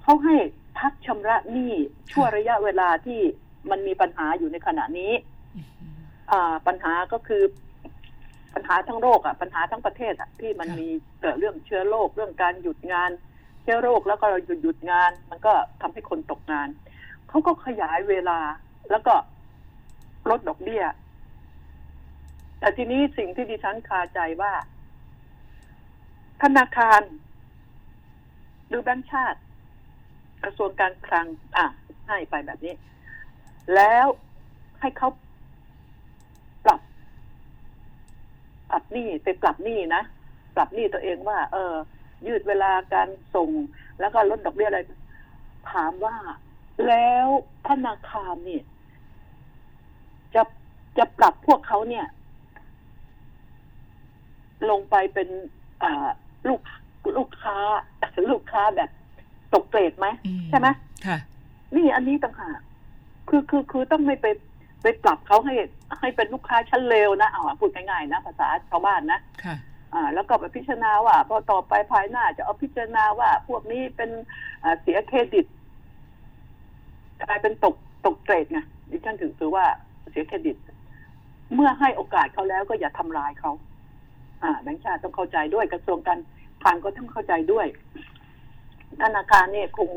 เขาให้พักชำระหนี้ชั่วระยะเวลาที่มันมีปัญหาอยู่ในขณะนี้ อ่า ปัญหาก็คือปัญหาทั้งโรคอะปัญหาทั้งประเทศอะที่มันค่ะมีเอ่อเรื่องเชื้อโรคเรื่องการหยุดงาน เชื้อโรคแล้วก็เราหยุดหยุดงาน มันก็ทำให้คนตกงานเขาก็ขยายเวลาแล้วก็ลดดอกเบี้ย แต่ทีนี้สิ่งที่ดิฉันคาใจว่า ธนาคาร หรือแบงก์ชาติ กระทรวงการคลัง อะให้ไปแบบนี้ แล้วให้เขาปรับ ปรับหนี้ไปปรับหนี้นะ ปรับหนี้ตัวเองว่า เออ ยืดเวลาการส่ง แล้วก็ลดดอกเบี้ยอะไร ถามว่า แล้วธนาคารเนี่ย จะจะปรับพวกเขาเนี่ย ลงไปเป็นอ่าลูกลูกค้า ลูกค้าแบบ ตกเกรดไหมอืใช่ไหมค่ะ นี่อันนี้ต่างหากคือคือคือต้องไม่ไปไปปรับเขาให้ให้เป็นลูกค้าชั้นเลวนะเอาพูดง่ายๆนะภาษาชาวบ้านนะค่ะอ่าแล้วก็ไปพิจารณาว่าพอต่อไปภายหน้าจะเอาพิจารณาว่า พวกนี้เป็นอ่าเสียเครดิตกลายเป็นตกตกเกรดไงดิฉันถือถือว่าเสียเครดิต เมื่อให้โอกาสเขาแล้วก็อย่าทำลายเขาอ่าแบงค์ชาติต้องเข้าใจด้วยกระทรวงการคลังก็ต้องเข้าใจด้วย ธนาคารเนี่ยคง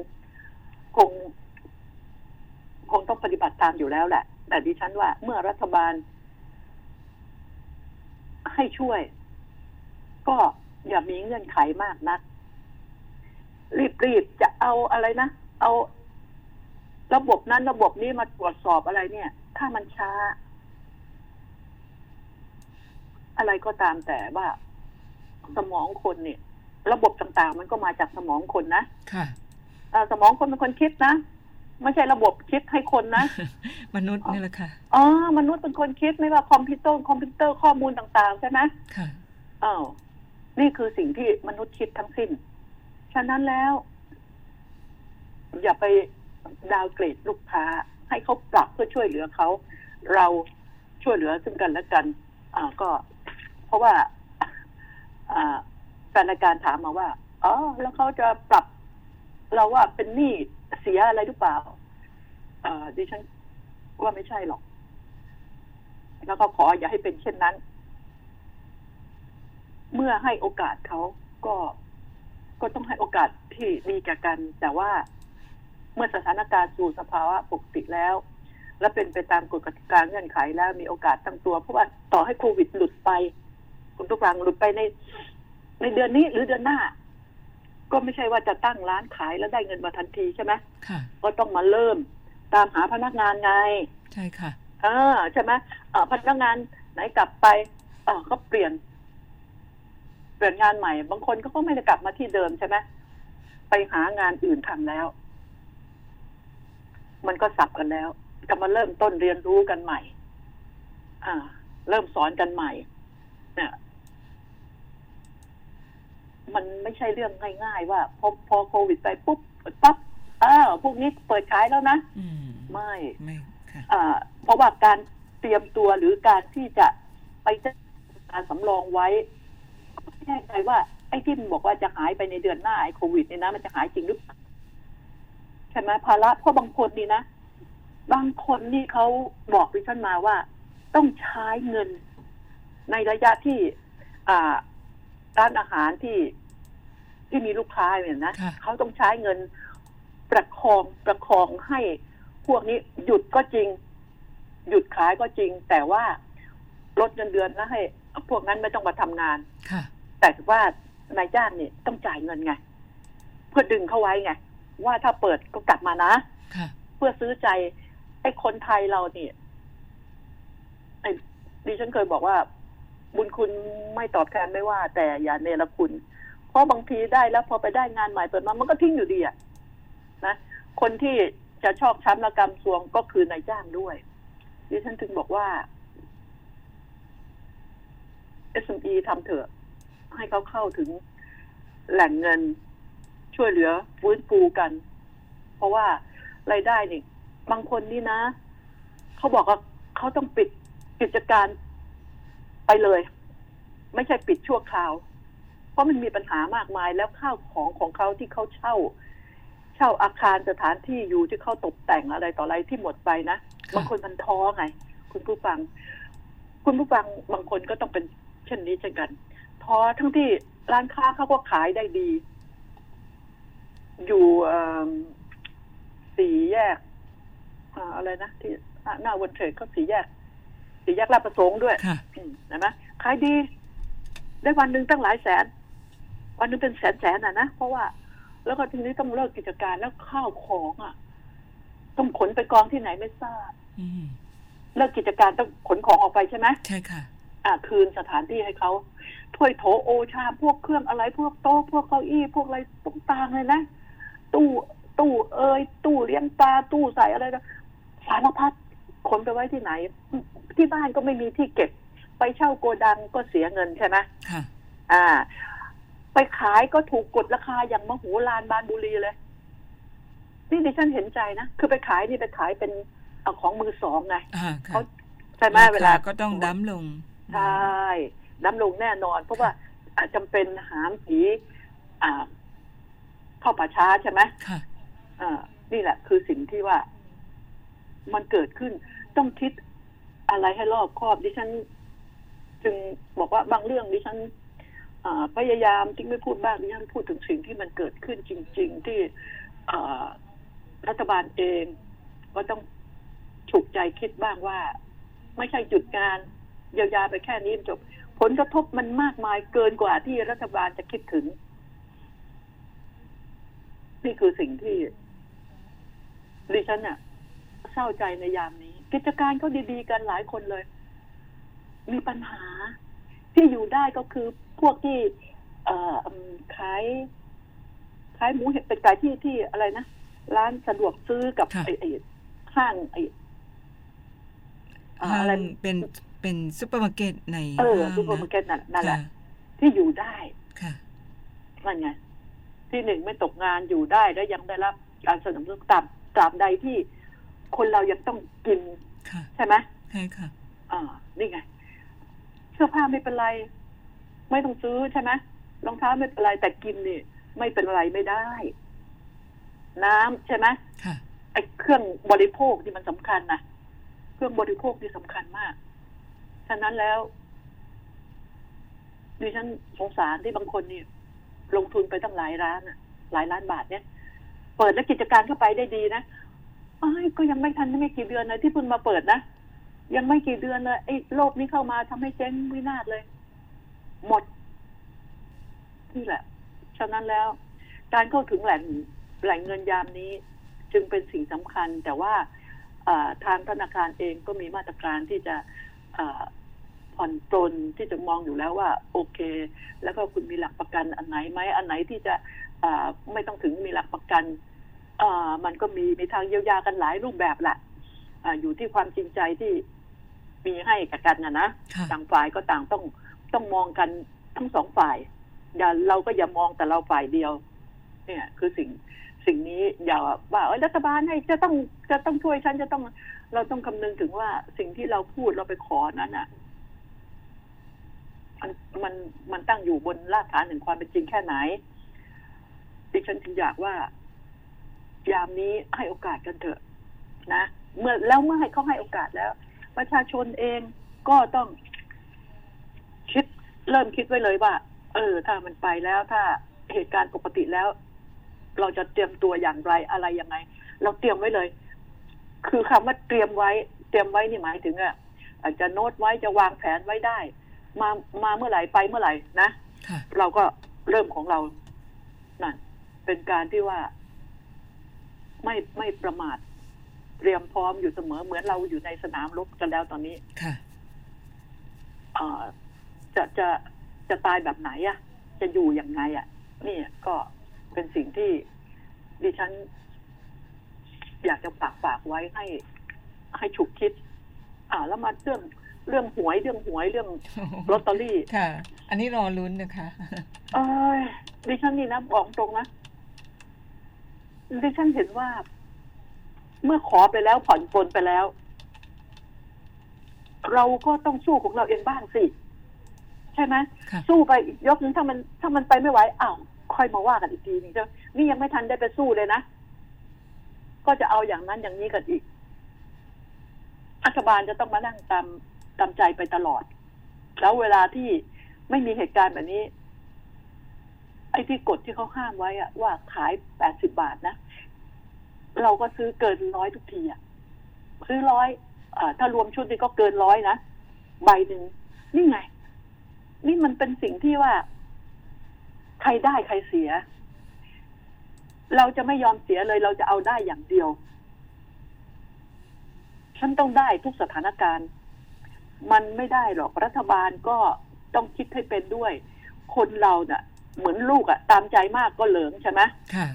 คง คงต้องปฏิบัติตามอยู่แล้วแหละ แต่ดิฉันว่า เมื่อรัฐบาล ให้ช่วย ก็อย่ามีเงื่อนไขมากนัก รีบๆจะเอาอะไรนะ เอาระบบนั้นระบบนี้มาตรวจสอบอะไรเนี่ย ถ้ามันช้า อะไรก็ตามแต่ว่าสมองคนเนี่ย ระบบต่างๆ มันก็มาจากสมองคนนะค่ะเอ่อสมองคนเป็นคนคิดนะไม่ใช่ระบบคิดให้คนนะ มนุษย์นี่แหละค่ะอ๋อมนุษย์เป็นคนคิดไม่ว่าคอมพิวเตอร์คอมพิวเตอร์ข้อมูลต่างๆใช่ไหมค่ะอ้าวนี่คือสิ่งที่มนุษย์คิดทั้งสิ้น ฉะนั้นแล้ว อย่าไป downgrade ลูกค้า ให้เขาปรับเพื่อช่วยเหลือเขา เราช่วยเหลือซึ่งกันและกัน อ่าก็ เพราะว่าอ่าแฟนรายการถามมาว่าอ๋อแล้วเขาจะปรับเราว่าเป็นหนี้เสียอะไรหรือเปล่าอ่าดิฉันว่าไม่ใช่หรอก แล้วก็ขออย่าให้เป็นเช่นนั้น เมื่อให้โอกาสเขาก็ก็ต้องให้โอกาสที่ดีแก่กัน แต่ว่าเมื่อสถานการณ์สู่สภาวะปกติแล้ว และเป็นไปตามกฎกติกาเงื่อนไขแล้วมีโอกาสตั้งตัว เพราะว่าต่อให้โควิดหลุดไป คุณผู้ฟังหลุดไปใน ในเดือนนี้หรือเดือนหน้า ก็ไม่ใช่ว่าจะตั้งร้านขายแล้วได้เงินมาทันทีใช่ไหมค่ะ ก็ต้องมาเริ่ม ตามหาพนักงานไงใช่ค่ะ เออใช่ไหมเอ่อพนักงานไหนกลับไปเออก็เปลี่ยน เปลี่ยนงานใหม่ บางคนก็ไม่ได้กลับมาที่เดิมใช่ไหมไปหางานอื่นทำแล้ว มันก็สับกันแล้วก็มาเริ่มต้นเรียนรู้กันใหม่ อ่า เริ่มสอนกันใหม่เนี่ย มันไม่ใช่เรื่องง่าย ๆ ว่าพอพอโควิดไปปุ๊บปั๊บอ้าวพวกนี้เปิดขายแล้วนะอืมไม่ไม่ค่ะอ่าเพราะว่าการเตรียมตัวหรือการที่จะไปจัดการสำรองไว้ไม่แน่ใจว่าไอ้ที่มันบอกว่าจะหายไปในเดือนหน้าไอ้โควิดเนี่ยนะ มันจะหายจริงหรือเปล่าใช่ไหมภาระเพราะบางคนนี่นะบางคนนี่เขาบอกดิฉันมาว่า ต้องใช้เงินในระยะที่ อ่า ร้านอาหารที่ที่มีลูกค้าเนี่ยนะค่ะ เขาต้องใช้เงินประคองประคองให้พวกนี้หยุดก็จริง หยุดขายก็จริง แต่ว่าลดเงินเดือนแล้วให้ พวกนั้นไม่ต้องมาทำงาน ค่ะ แต่ว่านายจ้างเนี่ยต้องจ่ายเงินไง เพื่อดึงเขาไว้ไง ว่าถ้าเปิดก็กลับมานะ ค่ะ เพื่อซื้อใจไอ้คนไทยเราเนี่ยไอ้ดิฉันเคยบอกว่า บุญคุณไม่ตอบแทนไม่ว่า แต่อย่าเนรคุณ เพราะบางทีได้แล้วพอไปได้งานใหม่เปิดมามันก็ทิ้งอยู่ดีอะนะคนที่จะชอบช้ำระกรรมซวงก็คือนายจ้างด้วยดิฉันถึงบอกว่า SME ทำเถอะ ให้เขาเข้าถึงแหล่งเงินช่วยเหลือฟื้นฟูกัน เพราะว่ารายได้นี่ บางคนนี่นะ เขาบอกว่าเขาต้องปิดกิจการ ไปเลย ไม่ใช่ปิดชั่วคราว เพราะมันมีปัญหามากมายแล้วข้าวของของเขาที่เขาเช่า เช่าอาคารสถานที่อยู่ที่เขาตกแต่งอะไรต่ออะไรที่หมดไปนะค่ะบางคนมันท้อไง คุณผู้ฟัง คุณผู้ฟังบางคนก็ต้องเป็นเช่นนี้เช่นกันท้อทั้งที่ร้านค้าเขาก็ขายได้ดี อยู่เอิ่มสี่แยกอ่าอะไรนะที่หน้าวันเทรดก็สี่แยก สี่แยกลาดประสงค์ด้วยค่ะอืมเห็นไหมขายดี ได้วันหนึ่งตั้งหลายแสน วันหนึงเป็นแสนแสนอะนะเพราะว่า แล้วก็ทีนี้ต้องเลิกกิจการแล้วข้าวของอะ ต้องขนไปกองที่ไหนไม่ทราบอืมเลิกกิจการต้องขนของออกไปใช่ไหมใช่ค่ะ อ่าคืนสถานที่ให้เขาถ้วยโถโอชามพวกเครื่องอะไรพวกโต๊ะพวกเก้าอี้พวกอะไรต่างๆเลยนะตู้ตู้เอยตู้เลี้ยงปลาตู้ใส่อะไรนะสารพัด ขนไปไว้ที่ไหน ที่บ้านก็ไม่มีที่เก็บ ไปเช่าโกดังก็เสียเงินใช่ไหมค่ะอ่า ไปขายก็ถูกกดราคาอย่างมโหฬารบานบุรีเลยนี่ดิฉันเห็นใจนะคือไปขายนี่ไปขายเป็นเอาของมือสองไงอ่าค่ะเขาใช่ไหมเวลาก็ต้องดั้มลงใช่น้ำลงแน่นอน เพราะว่าอาจจำเป็นหามผีอ่าเข้าป่าช้าใช่ไหมค่ะอ่านี่แหละ คือสิ่งที่ว่ามันเกิดขึ้น ต้องคิดอะไรให้รอบคอบดิฉัน จึงบอกว่าบางเรื่องดิฉันพยายามที่ไม่พูดบ้างดิฉันพูดถึงสิ่งที่มันเกิดขึ้นจริง ๆ ที่รัฐบาลเองก็ต้องฉุกใจคิดบ้างว่า ไม่ใช่จุดงานเยียวยาไปแค่นี้จบ ผลกระทบมันมากมายเกินกว่าที่รัฐบาลจะคิดถึง นี่คือสิ่งที่ดิฉันน่ะเศร้าใจในยามนี้ กิจการก็ดีๆ กันหลายคนเลย มีปัญหา ที่อยู่ได้ก็คือพวกที่เอ่ออืมขายขายหมูเห็ดเป็ดไก่ที่ที่อะไรนะร้านสะดวกซื้อกับค่ะไอ้ไอ้ห้างไอ้อ่าอะไรห้างเป็นเป็นซุปเปอร์มาร์เก็ตในเออห้างซูเปอร์มาร์เก็ตนั่นนั่นแหละค่ะที่อยู่ได้ค่ะนั่นไงที่หนึ่งไม่ตกงานอยู่ได้และยังได้รับการสนับสนุนตราบตราบใดที่ คนเรายังต้องกินค่ะใช่ไหมใช่ค่ะอ่านี่ไงเสื้อผ้าไม่เป็นไร ไม่ต้องซื้อใช่ไหมรองเท้าไม่เป็นไรแต่กินนี่ไม่เป็นไรไม่ได้ น้ำใช่ไหมค่ะไอ้เครื่องบริโภคที่มันสำคัญนะเครื่องบริโภคที่สำคัญมาก ฉะนั้นแล้วดิฉันสงสารที่บางคนนี่ลงทุนไปตั้งหลายล้านอะหลายล้านบาทเนี่ย เปิดแล้วกิจการเข้าไปได้ดีนะ อ้ายก็ยังไม่ทันไม่กี่เดือนเลยที่เพิ่งมาเปิดนะยังไม่กี่เดือนเลยไอ้โรคนี้เข้ามาทำให้เจ๊งวินาศเลย หมด นี่แหละ ฉะนั้นแล้ว การเข้าถึงแหล่งแหล่งเงินยามนี้ จึงเป็นสิ่งสำคัญ แต่ว่าทางธนาคารเองก็มีมาตรการที่จะผ่อนปลนที่จะมองอยู่แล้วว่า โอเค แล้วก็คุณมีหลักประกันอันไหนไหมอันไหนที่จะไม่ต้องถึงมีหลักประกัน เอ่อมันก็มีมีทางเยียวยากันหลายรูปแบบแหละอ่าอยู่ที่ความจริงใจที่มีให้กับกันนะนะค่ะต่างฝ่ายก็ต่างต้องต้องมองกันทั้งสองฝ่ายอย่าเราก็อย่ามองแต่เราฝ่ายเดียว เนี่ย คือสิ่งสิ่งนี้อย่าว่าเอ้ยรัฐบาลให้จะต้องจะต้องช่วยฉันจะต้องเราต้องคำนึงถึงว่าสิ่งที่เราพูดเราไปขอนั้นอะมันมันมันตั้งอยู่บนรากฐานแห่งความเป็นจริงแค่ไหนดิฉันจึงอยากว่า ยามนี้ให้โอกาสกันเถอะนะ เมื่อแล้วเมื่อให้เขาให้โอกาสแล้ว ประชาชนเองก็ต้องคิดเริ่มคิดไว้เลยว่า เออ ถ้ามันไปแล้วถ้าเหตุการณ์ปกติแล้ว เราจะเตรียมตัวอย่างไรอะไรยังไง เราเตรียมไว้เลย คือคำว่าเตรียมไว้ เตรียมไว้นี่หมายถึงอะอาจจะโน้ตไว้จะวางแผนไว้ได้ มามาเมื่อไหร่ไปเมื่อไหร่นะค่ะเราก็เริ่มของเรานั่นเป็นการที่ว่า ไม่ไม่ประมาท เตรียมพร้อมอยู่เสมอเหมือนเราอยู่ในสนามรบกันแล้วตอนนี้ค่ะเอ่อจะจะจะตายแบบไหนอะจะอยู่อย่างไงอะนี่ก็เป็นสิ่งที่ดิฉัน อยากจะฝากฝากไว้ให้ ให้ฉุกคิด อ่า แล้วมาเรื่องเรื่องหวยเรื่องหวยเรื่องลอตเตอรี่ ค่ะ อันนี้รอลุ้นนะคะเอ้ยดิฉันนี่นะบอกตรงนะ ดิฉันเห็นว่า เมื่อขอไปแล้วผ่อนปลนไปแล้ว เราก็ต้องสู้ของเราเองบ้างสิ ใช่ไหมค่ะสู้ไปอีกยกนึงถ้ามัน ถ้ามันไปไม่ไหวอ้าวค่อยมาว่ากันอีกทีนึงใช่ไหมนี่ยังไม่ทันได้ไปสู้เลยนะก็จะเอาอย่างนั้นอย่างนี้กันอีกรัฐบาลจะต้องมานั่งตามตามใจไปตลอด แล้วเวลาที่ไม่มีเหตุการณ์แบบนี้ไอ้ที่กฎที่เขาห้ามไว้อะว่าขายแปดสิบบาทนะ เราก็ซื้อเกินร้อยทุกทีอะซื้อร้อยอถ้ารวมชุดนี่ก็เกินร้อยนะใบหนึ่งนี่ไง นี่มันเป็นสิ่งที่ว่า ใครได้ใครเสีย เราจะไม่ยอมเสียเลย เราจะเอาได้อย่างเดียวฉันต้องได้ทุกสถานการณ์ มันไม่ได้หรอกรัฐบาลก็ต้องคิดให้เป็นด้วย คนเราเนี่ย เหมือนลูกอะตามใจมากก็เหลิงใช่ไหมค่ะ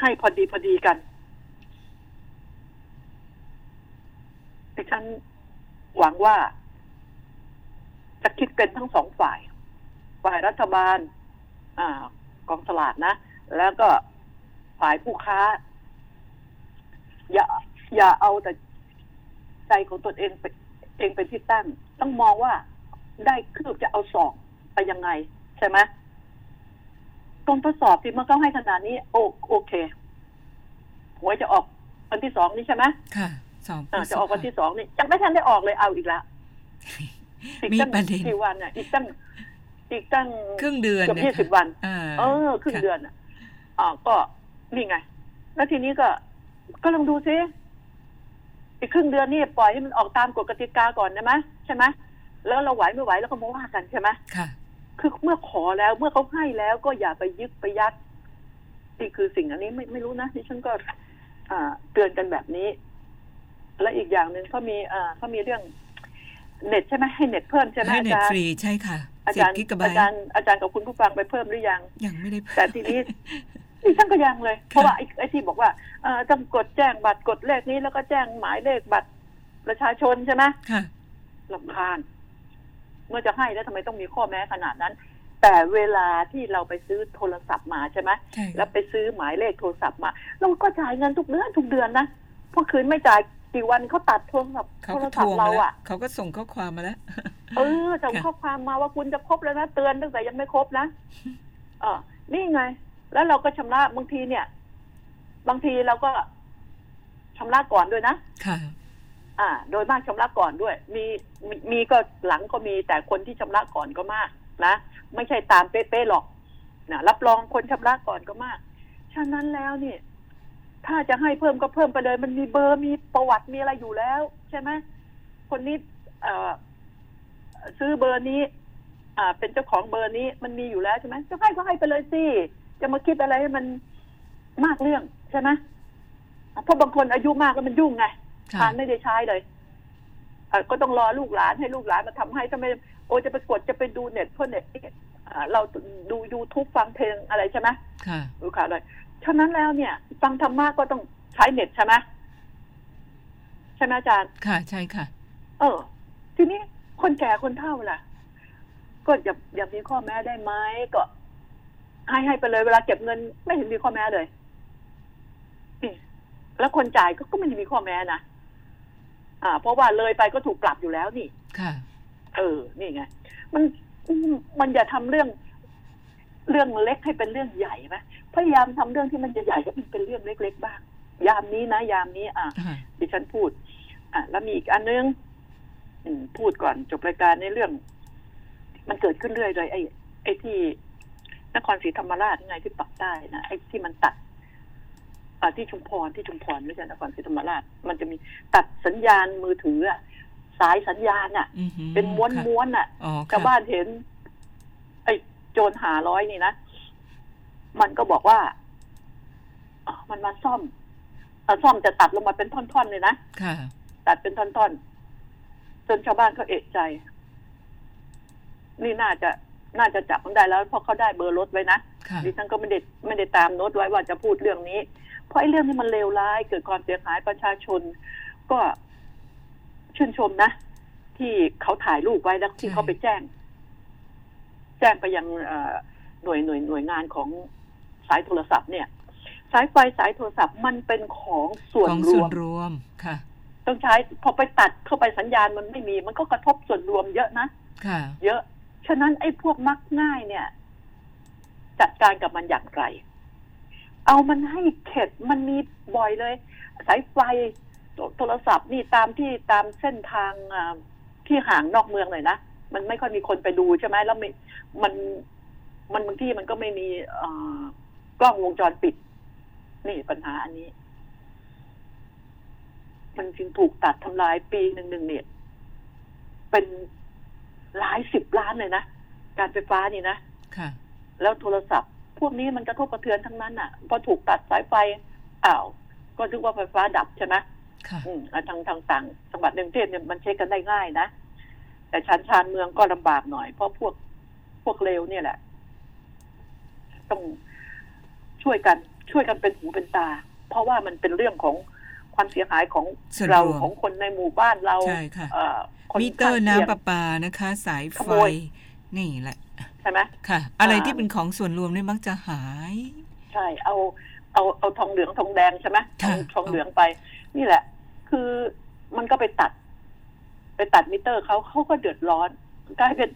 ให้พอดีพอดีกันดิฉันหวังว่า จะคิดเป็นทั้งสองฝ่าย ฝ่ายรัฐบาล อ่ากองสลากนะ แล้วก็ฝ่ายผู้ค้า อย่า อย่าเอาแต่ใจของตนเองเป็นเองเป็นที่ตั้ง ต้องมองว่าได้คืบจะเอาสองไปยังไงใช่ไหมตรงทดสอบที่มันเขาให้ขนาดนี้โอโอเคหวยจะออกวันที่สองนี้ใช่ไหมค่ะสองอ่าจะออกวันที่สองนี่ยังไม่ทันได้ออกเลยเอาอีกแล้วอีกมีตั้งประเด็นกี่วันอะอีกตั้งอีกตั้งครึ่งเดือนเกือบนะยี่คะสิบวันอ่าเออครึ่งค่ะเดือนอะอ่าก็นี่ไง แล้วทีนี้ก็ ก็ลองดูซิอีกครึ่งเดือนนี่ปล่อยให้มันออกตามกฎกติกาก่อนได้ไหมใช่ไหมแล้วเราไหวไม่ไหวแล้วก็มาว่ากันใช่ไหมค่ะ คือเมื่อขอแล้วเมื่อเขาให้แล้วก็อย่าไปยึดไปยัดนี่คือสิ่งอันนี้ไม่ไม่รู้นะดิฉันก็ อ่า เตือนกันแบบนี้ และอีกอย่างหนึ่งเขามีอ่าเขามีเรื่อง เน็ตใช่ไหมให้เน็ตเพิ่มใช่ไหมให้อาเน็ตจารฟย์รีใช่ค่ะอาสิจาบรย์กิกะไบอาต์จารย์อาจารย์กับคุณผู้ฟังไปเพิ่มหรือยัง ยังไม่ได้เพิ่ม แต่ทีนี้ ดิฉันก็ยังเลย เพราะว่าไอ้ไอ้ที่บอกว่าเออต้องกดแจ้งบัตรกดเลขนี้แล้วก็แจ้งหมายเลขบัตรประชาชนใช่ไหมค่ะ ลำคาญ เมื่อจะให้แล้วทำไมต้องมีข้อแม้ขนาดนั้น แต่เวลาที่เราไปซื้อโทรศัพท์มาใช่ไหมใช่แล้วไปซื้อหมายเลขโทรศัพท์มาเราก็จ่ายเงินทุกเดือนทุกเดือนนะเพราะคืนไม่จ่ายกี่วันเขาตัดโทรศัพท์เขาโทรก็ทศัพวงท์เรามาแล้วอะเขาก็ส่งข้อความมาแล้วเออส่งค่ะข้อความมาว่าคุณจะครบแล้วนะเตือนตั้งแต่ยังไม่ครบนะเออนี่ไง แล้วเราก็ชำระบางทีเนี่ย บางทีเราก็ชำระก่อนด้วยนะค่ะ อ่า โดยมากชำระก่อนด้วยมีมีมีก็หลังก็มีแต่คนที่ชำระก่อนก็มากนะไม่ใช่ตามเป๊ะๆหรอกนะรับรองคนชำระก่อนก็มาก ฉะนั้นแล้วเนี่ย ถ้าจะให้เพิ่มก็เพิ่มไปเลย มันมีเบอร์มีประวัติมีอะไรอยู่แล้ว ใช่ไหมคนนี้เอ่อซื้อเบอร์นี้ อ่า เป็นเจ้าของเบอร์นี้มันมีอยู่แล้วใช่ไหมจะให้ก็ให้ไปเลยสิจะมาคิดอะไรให้มันมากเรื่องใช่ไหมเพราะบางคนอายุมากแล้วมันยุ่งไง ทานไม่ได้ใช้เลยเอ่อก็ต้องรอลูกหลานให้ลูกหลานมาทำให้ถ้าไม่โอจะไปกดจะไปดูเน็ตเพราะเน็ตนี่อ่าเราดูยูทูบฟังเพลงอะไรใช่ไหมค่ะดูข่าวอะไรฉะนั้นแล้วเนี่ย ฟังธรรมะก็ต้องใช้เน็ตใช่ไหมใช่ไหมอาจารย์ ค่ะ ใช่ค่ะ เออ ทีนี้คนแก่คนเฒ่าล่ะ ก็อย่าอย่ามีข้อแม้ได้ไหมก็ให้ให้ไปเลยเวลาเก็บเงิน ไม่เห็นมีข้อแม้เลยนี่แล้วคนจ่ายก็ก็ไม่ได้มีข้อแม้นะ อ่า เพราะว่าเลยไปก็ถูกปรับอยู่แล้วนี่ ค่ะ เออ นี่ไง มัน มันอย่าทำเรื่อง เรื่องเล็กให้เป็นเรื่องใหญ่ไหมพยายามทำเรื่องที่มันใหญ่ๆให้มันเป็นเรื่องเล็ก ๆ บ้าง ยามนี้นะ ยามนี้ อะค่ะดิฉันพูด อะแล้วมีอีกอันนึงอืมพูดก่อนจบรายการในเรื่อง มันเกิดขึ้นเรื่อยเลยไอ้ไอ้ที่นครศรีธรรมราชไงที่ปักใต้นะไอ้ที่มันตัดอ่า ที่ชุมพรที่ชุมพรไม่ใช่นครศรีธรรมราช มันจะมีตัดสัญญาณมือถืออะสายสัญญาณอะอือหือเป็นม้วนค่ะม้วนๆอะอ๋อชาวค่ะบ้านเห็น ไอ้โจรหาร้อยนี่นะมันก็บอกว่าอะมันมาซ่อมอะซ่อมจะตัดลงมาเป็นท่อนๆเลยนะค่ะตัดเป็นท่อนๆจนชาวบ้านเขาเอะใจ นี่น่าจะน่าจะจับมันได้แล้วเพราะเขาได้เบอร์รถไว้นะค่ะดิฉันก็ไม่ได้ไม่ได้ตามโน้ตไว้ว่าจะพูดเรื่องนี้ เพราะไอ้เรื่องนี้มันเลวร้าย เกิดความเสียหายประชาชน ก็ชื่นชมนะ ที่เขาถ่ายรูปไว้แล้วที่ใช่เขาไปแจ้ง แจ้งไปยังเอ่อหน่วยหน่วยหน่วยงานของสายโทรศัพท์เนี่ย สายไฟสายโทรศัพท์มันเป็นของส่วนของรส่ววนมรวมค่ะ ต้องใช้พอไปตัดเข้าไปสัญญาณมันไม่มี มันก็กระทบส่วนรวมเยอะนะค่ะ เยอะ ฉะนั้นไอ้พวกมักง่ายเนี่ย จัดการกับมันอย่างไร เอามันให้เข็ดมันมีบ่อยเลย สายไฟโทโทรศัพท์นี่ตามที่ตามเส้นทางอ่าที่ห่างนอกเมืองหน่อยนะ มันไม่ค่อยมีคนไปดูใช่ไหมแล้วไม่มันมันบางที่มันก็ไม่มีเอ่อกล้องวงจรปิด นี่ปัญหาอันนี้ มันจึงถูกตัดทำลายปีหนึ่งหนึ่งเนี่ย เป็นหลายสิบล้านเลยนะ การไฟฟ้านี่นะ ค่ะ แล้วโทรศัพท์ พวกนี้มันกระทบกระเทือนทั้งนั้นอะ พอถูกตัดสายไฟอ้าว ก็นึกว่าไฟฟ้าดับใช่ไหมค่ะอืมอะทางทางต่างจังหวัดในกรุงเทพเนี่ยมันเช็คกันได้ง่ายนะ แต่ชั้นชานเมืองก็ลำบากหน่อย เพราะพวกพวกเลวเนี่ยแหละ ต้องช่วยกันช่วยกันเป็นหูเป็นตา เพราะว่ามันเป็นเรื่องของความเสียหายของส่วนเรารวมของคนในหมู่บ้านเราใช่ค่ะเอ่อคนมิเตอร์ข้างน้ำคียงประปานะคะ สายขไฟโมยนี่แหละ ใช่ไหมค่ะ อะไรอ่าที่เป็นของส่วนรวมเนี่ยมักจะหาย ใช่เอาเอาเอาทองเหลืองทองแดงใช่ไหมค่ะทองทองเหลืองไป นี่แหละ คือมันก็ไปตัด ไปตัดมิเตอร์เขาเขาก็เดือดร้อนกลายเป็น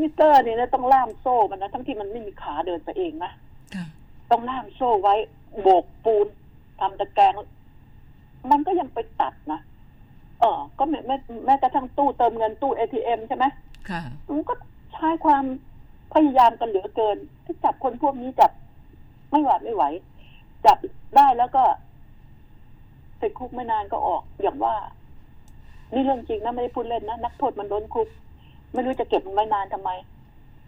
มิเตอร์เนี่ยนะต้องล่ามโซ่มันนะทั้งที่มันไม่มีขาเดินไปเองนะค่ะต้องล่ามโซ่ไว้โบกปูนทำตะแกรงมันก็ยังไปตัดนะเออก็แม้แม้แม้กระทั่งตู้เติมเงินตู้เอทีเอ็มใช่ไหมค่ะมันก็ใช้ความ พยายามกันเหลือเกินที่จับคนพวกนี้จับไม่หวาดไม่ไหว จับได้แล้วก็ติดคุกไม่นานก็ออก อย่างว่า นี่เรื่องจริงนะไม่ได้พูดเล่นนะนักโทษมันโดนคุก ไม่รู้จะเก็บมันไว้นานทำไม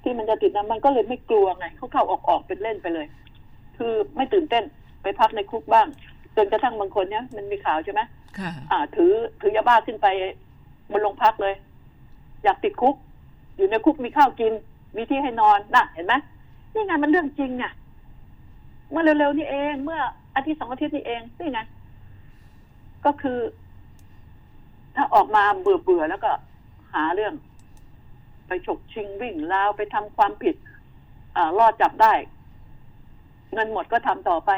ที่มันจะติดนั้นมันก็เลยไม่กลัวไงเขาเข้าออกออกเป็นเล่นไปเลย คือไม่ตื่นเต้นไปพักในคุกบ้างจนกระทั่งบางคนเนี่ยมันมีข่าวใช่ไหมค่ะ อ่า ถือถือยาบ้าขึ้นไปบนโรงพักเลย อยากติดคุก อยู่ในคุกมีข้าวกิน มีที่ให้นอนน่ะ เห็นไหมนี่ไงมันเรื่องจริงไงเมื่อเร็วๆนี่เอง เมื่ออาทิตย์สองอาทิตย์นี่เองนี่ไงก็คือ ถ้าออกมาเบื่อเบื่อๆแล้วก็หาเรื่อง ไปฉกชิงวิ่งราวไปทำความผิดอ่ารอดจับได้ เงินหมดก็ทำต่อไป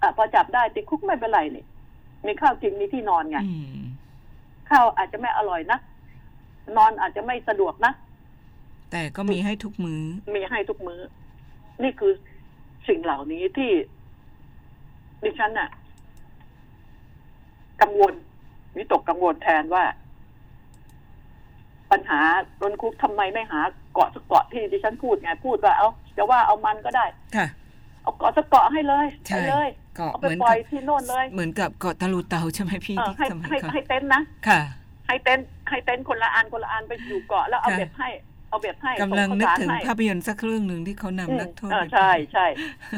อ่าพอจับได้ติดคุกไม่เป็นไรนี่มีข้าวกินมีที่นอนไงอืมข้าวอาจจะไม่อร่อยนะนอนอาจจะไม่สะดวกนะ แต่ก็มีให้ทุกมื้อ มีให้ทุกมื้อ นี่คือสิ่งเหล่านี้ที่ดิฉันน่ะ กังวลวิตกกังวลแทนว่า ปัญหาโดนคุกทำไมไม่หาเกาะสักเกาะที่ดิฉันพูดไงพูดว่าเอาจะว่าเอามันก็ได้ ค่ะ เอาเกาะสักเกาะให้เลยใช่ไปเลยเกาะเอาเหไปมือนปล่กัอยบที่โน่นเลยเหมือนกับเกาะตะลูเตาใช่ไหมพี่เออที่ให้สมัยให้ก่อนให้เต็นท์นะ ค่ะ ให้เต็นท์ให้เต็นท์คนละอันคนละอันไปอยู่เกาะแล้วเอาค่ะ เบ็ดให้ เอาเบ็ดให้กำลังนึกส่ถึงข้าวสารให้ภาพยนตร์สักเรื่องหนึ่งที่เขาอืนำมนักโทษเออไปใช่ใช่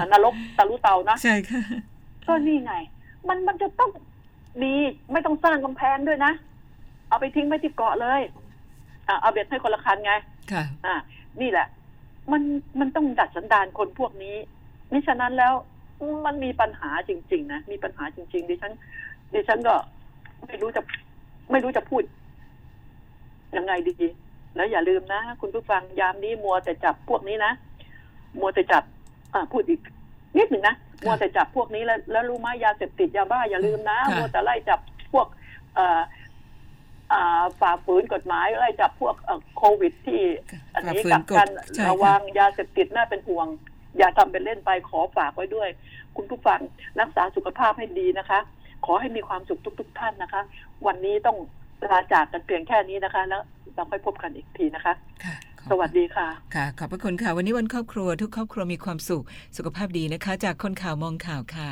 อะนรกตะลุเตานะใช่ค่ะก็นี่ไง มันมันจะต้องดีไม่ต้องสร้างกำแพงด้วยนะ เอาไปทิ้งไว้ที่เกาะเลยอะเอาเบ็ดให้คนละคันไง ค่ะ อะนี่แหละ มันมันต้องดัดสันดานคนพวกนี้มิฉะนั้นแล้วมันมีปัญหาจริง ๆ นะ มีปัญหาจริง ๆ ดิฉัน ดิฉันก็ไม่รู้จะ ไม่รู้จะพูดยังไงดี แล้วอย่าลืมนะ คุณผู้ฟังยามนี้มัวแต่จับพวกนี้นะ มัวแต่จับอ่าพูดอีกนิดหนึ่งนะ มัวแต่จับพวกนี้แล้วแล้วรู้ไหมยาเสพติดยาบ้าอย่าลืมนะค่ะมัวแต่ไล่จับพวกเอ่ออ่าฝ่าฝืนกฎหมายไล่จับพวกเอ่อโควิดที่ อันนี้ฝ่าฝืนกักกันกฎใช่ระค่ะวังยาเสพติดน่าเป็นห่วง อย่าทำเป็นเล่นไปขอฝากไว้ด้วย คุณผู้ฟังรักษาสุขภาพให้ดีนะคะ ขอให้มีความสุขทุก ๆ ท่านนะคะ วันนี้ต้องลาจากกันเพียงแค่นี้นะคะ แล้ว เราค่อยพบกันอีกทีนะคะ ค่ะขอบสวัสดีค่ะ ค่ะ ขอบพระคุณค่ะ วันนี้วันครอบครัวทุกครอบครัวมีความสุข สุขภาพดีนะคะ จากคนข่าวมองข่าวค่ะ